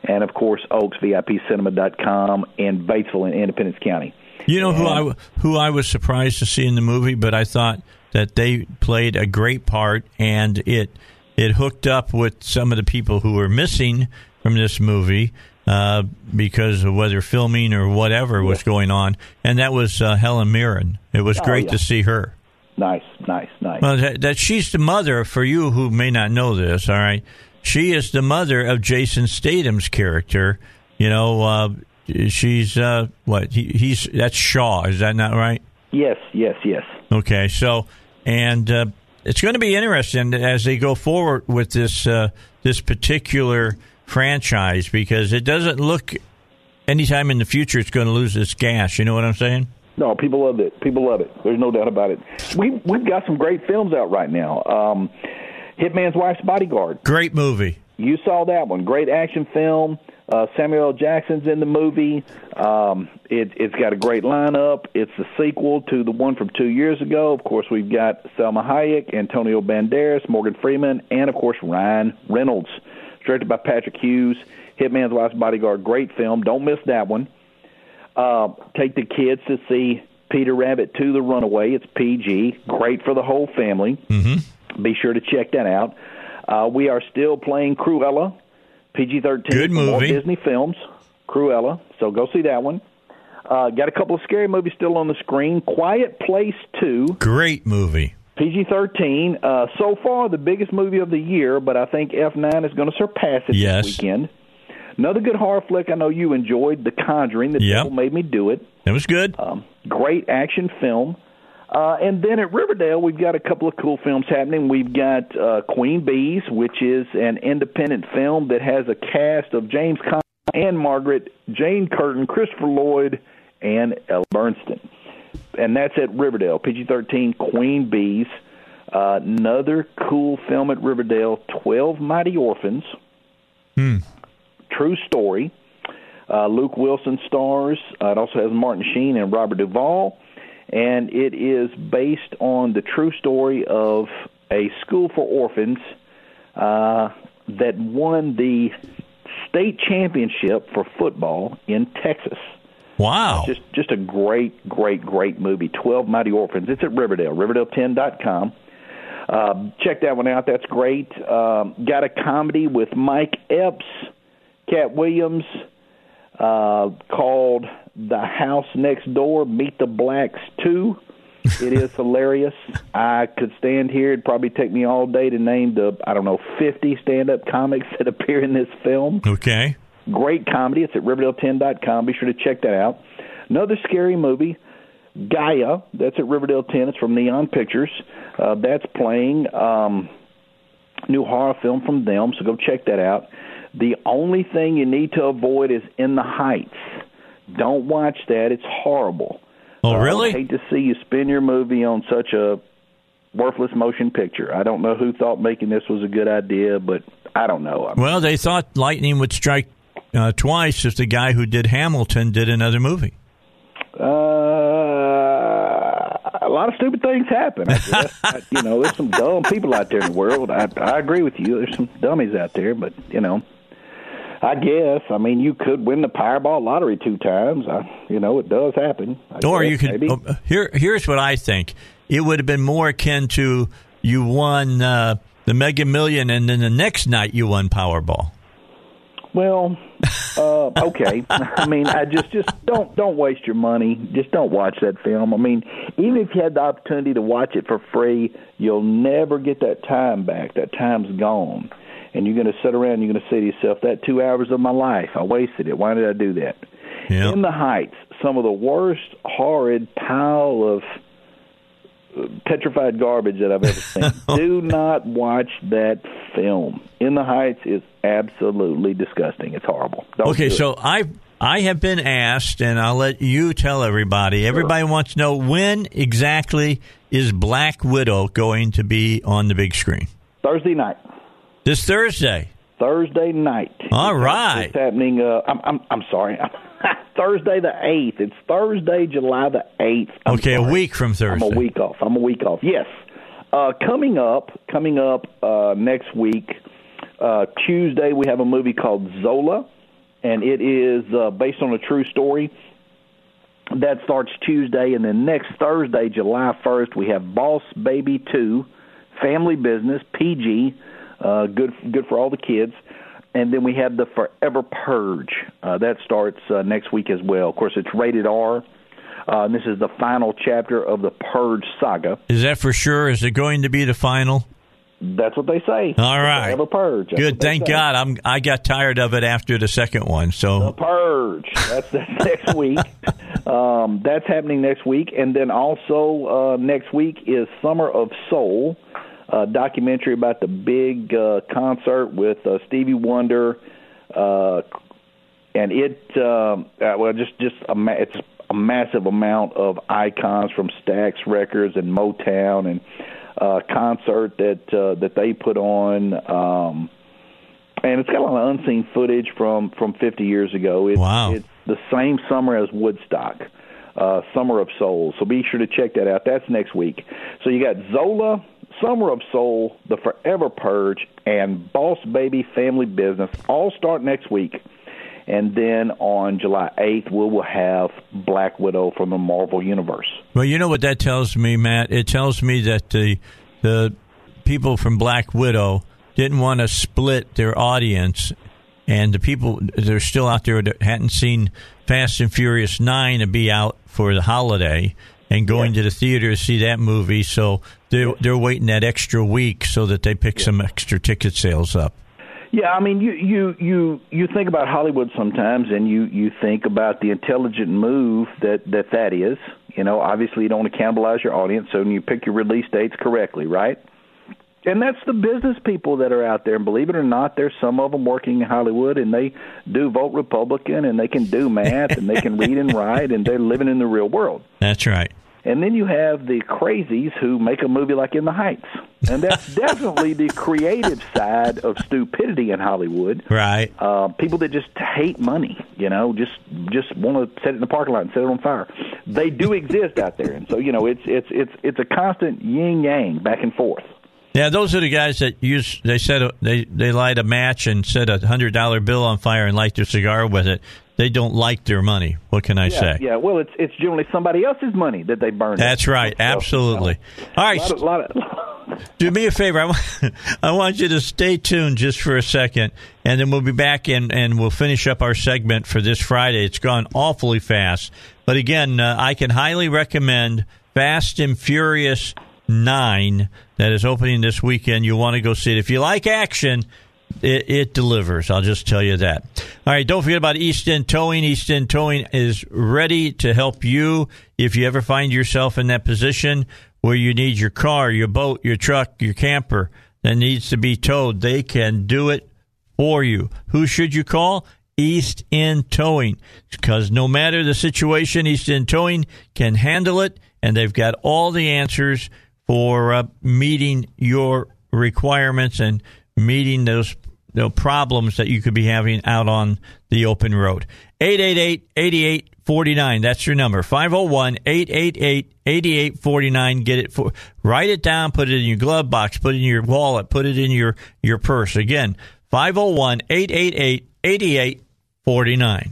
S8: and of course, Oaks VIPCinema.com in Batesville in Independence County.
S1: You know who I who I was surprised to see in the movie, but I thought that they played a great part, and it it hooked up with some of the people who were missing from this movie uh, because of whether filming or whatever was going on, and that was uh, Helen Mirren. It was
S8: Oh,
S1: great
S8: yeah.
S1: to see her.
S8: Nice, nice, nice.
S1: Well, that, that she's the mother for you who may not know this. All right, she is the mother of Jason Statham's character. You know, uh, she's uh, what he, he's that's Shaw. Is that not right?
S8: Yes, yes, yes.
S1: Okay, so and uh, it's going to be interesting as they go forward with this uh, this particular franchise because it doesn't look anytime in the future it's going to lose its gas. You know what I'm saying?
S8: No, people love it. People love it. There's no doubt about it. We we've got some great films out right now. Um, Hitman's Wife's Bodyguard.
S1: Great movie.
S8: You saw that one. Great action film. Uh, Samuel L. Jackson's in the movie. Um, it, it's got a great lineup. It's the sequel to the one from two years ago. Of course, we've got Salma Hayek, Antonio Banderas, Morgan Freeman, and of course Ryan Reynolds. Directed by Patrick Hughes. Hitman's Wife's Bodyguard. Great film. Don't miss that one. Uh, take the kids to see Peter Rabbit 2 The Runaway. It's PG, great for the whole family.
S1: Mm-hmm.
S8: Be sure to check that out. Uh, we are still playing Cruella, PG 13.
S1: Good movie.
S8: Disney films, Cruella. So go see that one. Uh, got a couple of scary movies still on the screen. Quiet Place 2.
S1: Great movie.
S8: PG 13. Uh, so far, the biggest movie of the year, but I think F9 is going to surpass it
S1: Yes.
S8: this weekend. Another good horror flick I know you enjoyed, The Conjuring. The
S1: Yep.
S8: Devil Made Me Do It.
S1: It was good.
S8: Um, great action film. Uh, and then at Riverdale, we've got a couple of cool films happening. We've got uh, Queen Bees, which is an independent film that has a cast of James Caan and Margaret, Jane Curtin, Christopher Lloyd, and Ellen Burstyn. And that's at Riverdale, PG 13, Queen Bees. Uh, another cool film at Riverdale, 12 Mighty Orphans.
S1: Hmm.
S8: True story. Uh, Luke Wilson stars. Uh, it also has Martin Sheen and Robert Duvall, and it is based on the true story of a school for orphans uh, that won the state championship for football in Texas.
S1: Wow.
S8: Just just a great, great, great movie. Twelve Mighty Orphans. It's at Riverdale, Riverdale10.com. Uh, check that one out. That's great. Um, got a comedy with Mike Epps, Katt Williams, uh, called The House Next Door. Meet the Blacks Two. It is hilarious. I could stand here. It'd probably take me all day to name the I don't know fifty stand-up comics that appear in this film.
S1: Okay.
S8: Great comedy. It's at Riverdale10.com. Be sure to check that out. Another scary movie, Gaia. That's at Riverdale 10. It's from Neon Pictures. Uh, that's playing um, new horror film from them. So go check that out. The only thing you need to avoid is In the Heights. Don't watch that. It's horrible.
S1: Oh,
S8: Uh,
S1: really?
S8: I hate to see you spend your movie on such a worthless motion picture. I don't know who thought making this was a good idea, but I don't know.
S1: Well, they thought lightning would strike uh, twice if the guy who did Hamilton did another movie.
S8: Uh, a lot of stupid things happen. I guess. I, you know, there's some dumb people out there in the world. I, I agree with you. There's some dummies out there, but you know, I guess. I mean, you could win the Powerball lottery two times. I, you know, it does happen. I
S1: Or
S8: guess,
S1: you could. oh, here, here's what I think. It would have been more akin to you won uh, the Mega Million, and then the next night you won Powerball.
S8: Well, uh, okay. I mean, I just just don't don't waste your money. Just don't watch that film. I mean, even if you had the opportunity to watch it for free, you'll never get that time back. That time's gone, and you're going to sit around. and You're going to say to yourself, "That two hours of my life, I wasted it. Why did I do that?"
S1: Yeah.
S8: In the Heights, some of the worst, horrid pile of uh, petrified garbage that I've ever seen. Do not watch that film. In the Heights is absolutely disgusting. It's horrible. Don't
S1: okay, so I I have been asked, and I'll let you tell everybody. Everybody wants to know when exactly is Black Widow going to be on the big screen?
S8: Thursday night.
S1: This Thursday.
S8: Thursday night.
S1: All right.
S8: It's happening. Uh, I'm, I'm I'm sorry. Thursday the eighth. It's Thursday, July the eighth.
S1: Okay, a week from
S8: I'm
S1: Thursday.
S8: a week off. I'm a week off. Yes. Uh, coming up, coming up uh, next week, uh, Tuesday we have a movie called Zola, and it is uh, based on a true story. That starts Tuesday, and then next Thursday, July first, we have Boss Baby Two, Family Business PG, uh, good good for all the kids. And then we have the Forever Purge. Uh, that starts uh, next week as well. Of course, it's rated R. Uh, and this is the final chapter of the Purge saga.
S1: Is that for sure? Is it going to be the final?
S8: That's what they say.
S1: All right.
S8: Forever Purge. That's
S1: Good. Thank
S8: say.
S1: God. I'm. I got tired of it after the second one.
S8: The
S1: So
S8: Purge. That's, that's next week. Um, that's happening next week, and then also uh, next week is Summer of Soul, a documentary about the big uh, concert with uh, Stevie Wonder, uh, and it um, uh, well just just a ma- it's a massive amount of icons from Stax Records and Motown and uh, concert that uh, that they put on. Um, and it's got a lot of unseen footage from from 50 years ago. It's,
S1: Wow.
S8: It's the same summer as Woodstock, uh, Summer of Soul. So be sure to check that out. That's next week. So you got Zola, Summer of Soul, The Forever Purge, and Boss Baby Family Business all start next week. and then on July 8th we will have Black Widow from the Marvel Universe.
S1: Well, you know what that tells me, Matt. It tells me that the the people from Black Widow didn't want to split their audience, and the people that are still out there that hadn't seen Fast and Furious Nine to be out for the holiday and going to the theater to see that movie. So they're they're waiting that extra week so that they pick some extra ticket sales up.
S8: Yeah, I mean, you you you you think about Hollywood sometimes, and you you think about the intelligent move that that that is. You know, obviously you don't want to cannibalize your audience, so you pick your release dates correctly, right? And that's the business people that are out there. And believe it or not, there's some of them working in Hollywood, and they do vote Republican, and they can do math, and they can read and write, and they're living in the real world.
S1: That's right.
S8: And then you have the crazies who make a movie like In the Heights. And that's definitely the creative side of stupidity in Hollywood.
S1: Right.
S8: Uh, people that just hate money, you know, just just want to set it in the parking lot and set it on fire. They do exist out there. And so, you know, it's it's it's it's a constant yin yang back and forth.
S1: Yeah, those are the guys that use. They said they they light a match and set a hundred dollar bill on fire and light their cigar with it. They don't like their money. What can I
S8: yeah,
S1: say?
S8: Yeah, well, it's it's generally somebody else's money that they burn.
S1: That's right. Absolutely. All right.
S8: A lot of, lot of,
S1: Do me a favor. I want, I want you to stay tuned just for a second, and then we'll be back and, and we'll finish up our segment for this Friday. It's gone awfully fast. But again, uh, I can highly recommend Fast and Furious 9 that is opening this weekend. You want to go see it. If you like action, it, it, delivers. I'll just tell you that. All right, don't forget about East End Towing. East End Towing is ready to help you if you ever find yourself in that position where you need your car, your boat, your truck, your camper that needs to be towed. They can do it for you. Who should you call? East End Towing. Because no matter the situation, East End Towing can handle it, and they've got all the answers for uh, meeting your requirements and meeting those you know, problems that you could be having out on the open road. 888-8849. That's your number. 501-888-8849. Get it for write it down, put it in your glove box, put it in your wallet, put it in your your purse. Again, 501-888-8849.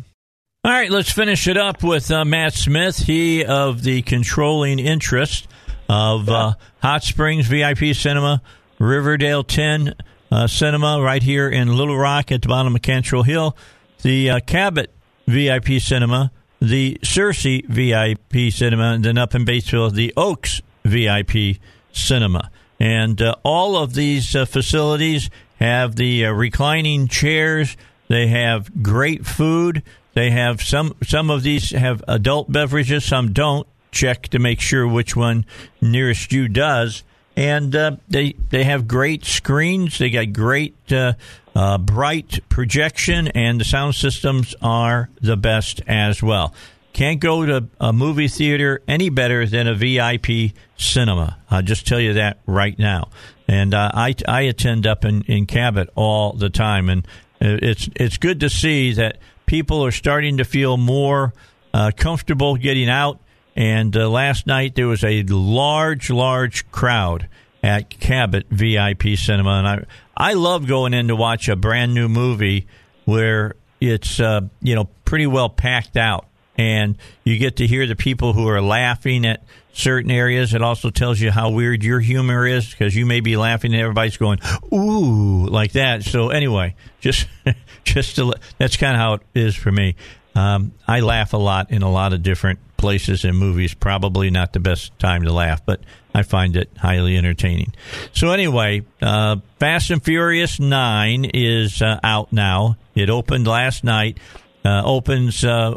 S1: All right, let's finish it up with uh, Matt Smith, he of the controlling interest of uh, Hot Springs VIP Cinema, Riverdale 10 uh, Cinema right here in Little Rock at the bottom of Cantrell Hill, the uh, Cabot VIP Cinema, the Searcy VIP Cinema, and then up in Batesville, the Oaks VIP Cinema. And uh, all of these uh, facilities have the uh, reclining chairs. They have great food. They have some. Some of these have adult beverages. Some don't. Check to make sure which one nearest you does and uh, they they have great screens. They got great uh, uh, bright projection, and the sound systems are the best as well. Can't go to a movie theater any better than a VIP cinema. I'll just tell you that right now. And uh, I I attend up in, in Cabot all the time, and it's it's good to see that people are starting to feel more uh, comfortable getting out and uh, last night there was a large, large crowd at Cabot VIP Cinema, and I I love going in to watch a brand new movie where it's uh, you know pretty well packed out, and you get to hear the people who are laughing at certain areas. It also tells you how weird your humor is because you may be laughing and everybody's going ooh like that. So anyway, just just to, that's kind of how it is for me. Um, I laugh a lot in a lot of different places and movies. Probably not the best time to laugh, but I find it highly entertaining. So anyway, uh, Fast and Furious Nine is uh, out now. It opened last night. Uh, opens uh,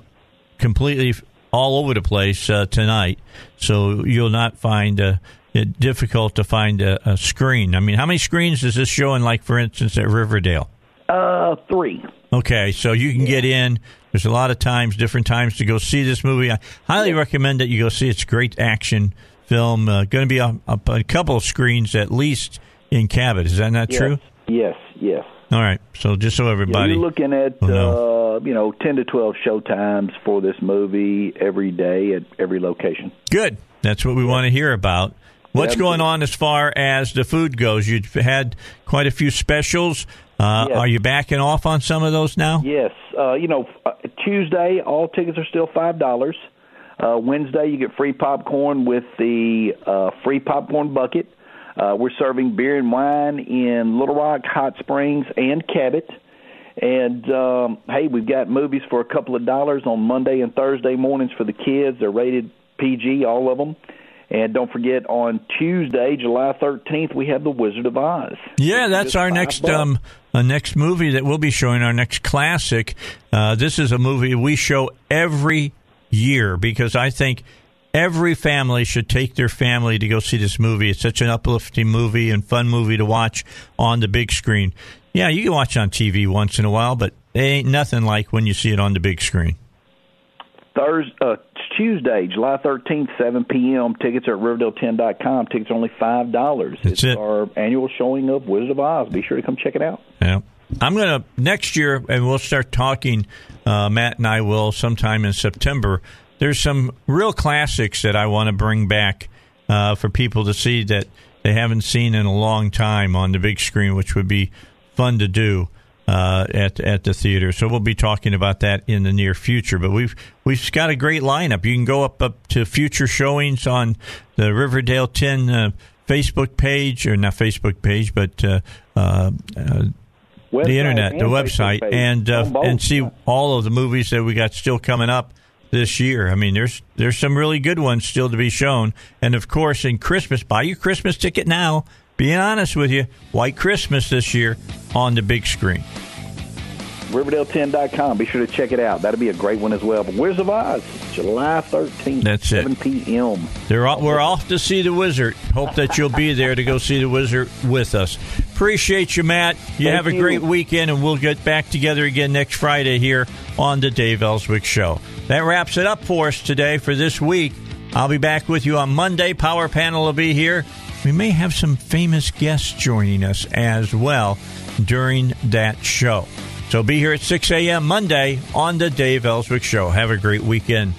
S1: completely all over the place uh, tonight, so you'll not find uh, it difficult to find a, a, screen. I mean, how many screens is this showing? Like for instance, at Riverdale.
S8: Uh, three.
S1: Okay, so you can get in. There's a lot of times, different times to go see this movie. I highly recommend that you go see. It's great action film. Uh, going to be a, a, a, couple of screens at least in Cabot. Is that not
S8: yes.
S1: true?
S8: Yes. Yes.
S1: All right. So just so everybody,
S8: yeah, you're looking at uh, you know ten to twelve show times for this movie every day at every location.
S1: Good. That's what we want to hear about. What's going on as far as the food goes? You've had quite a few specials. Uh,
S8: Yes.
S1: Are you backing off on some of those now?
S8: Yes, uh, you know, uh, Tuesday all tickets are still five dollars. Uh, Wednesday you get free popcorn with the uh, free popcorn bucket. Uh, we're serving beer and wine in Little Rock, Hot Springs, and Cabot. And um, hey, we've got movies for a couple of dollars on Monday and Thursday mornings for the kids. They're rated PG, all of them. And don't forget, on Tuesday, July 13th, we have The Wizard of Oz.
S1: Yeah, that's our next um, uh, next movie that we'll be showing. Our next classic. Uh, this is a movie we show every year because I think every family should take their family to go see this movie. It's such an uplifting movie and fun movie to watch on the big screen. Yeah, you can watch it on TV once in a while, but it ain't nothing like when you see it on the big screen.
S8: Thursday, uh, Tuesday, July 13th, 7 p.m. Tickets are at Riverdale10.com. Tickets are only $5.
S1: That's
S8: it's
S1: it.
S8: our annual showing of Wizard of Oz. Be sure to come check it out.
S1: Yeah. I'm going to, next year, and we'll start talking, uh, Matt and I will sometime in September. There's some real classics that I want to bring back uh, for people to see that they haven't seen in a long time on the big screen, which would be fun to do uh, at at the theater. So we'll be talking about that in the near future. But we've we've got a great lineup. You can go up up to future showings on the Riverdale 10 uh, Facebook page, or not Facebook page, but uh, uh, uh, the internet, the website,
S8: page.
S1: and uh, and see all of the movies that we got still coming up this year. I mean, there's there's some really good ones still to be shown, and of course, in Christmas, buy your Christmas ticket now. Being honest with you, White Christmas this year on the big screen.
S8: Riverdale10.com. Be sure to check it out. That'll be a great one as well. But Wizard of Oz, July 13th,
S1: That's it.
S8: 7 p.m.
S1: They're all, we're off to see the Wizard. Hope that you'll be there to go see the Wizard with us. Appreciate you, Matt. You
S8: Thank
S1: have a
S8: you.
S1: great weekend, and we'll get back together again next Friday here on the Dave Elswick Show. That wraps it up for us today for this week. I'll be back with you on Monday. Power Panel will be here. We may have some famous guests joining us as well during that show. So be here at 6 a.m. Monday on the Dave Elswick Show. Have a great weekend.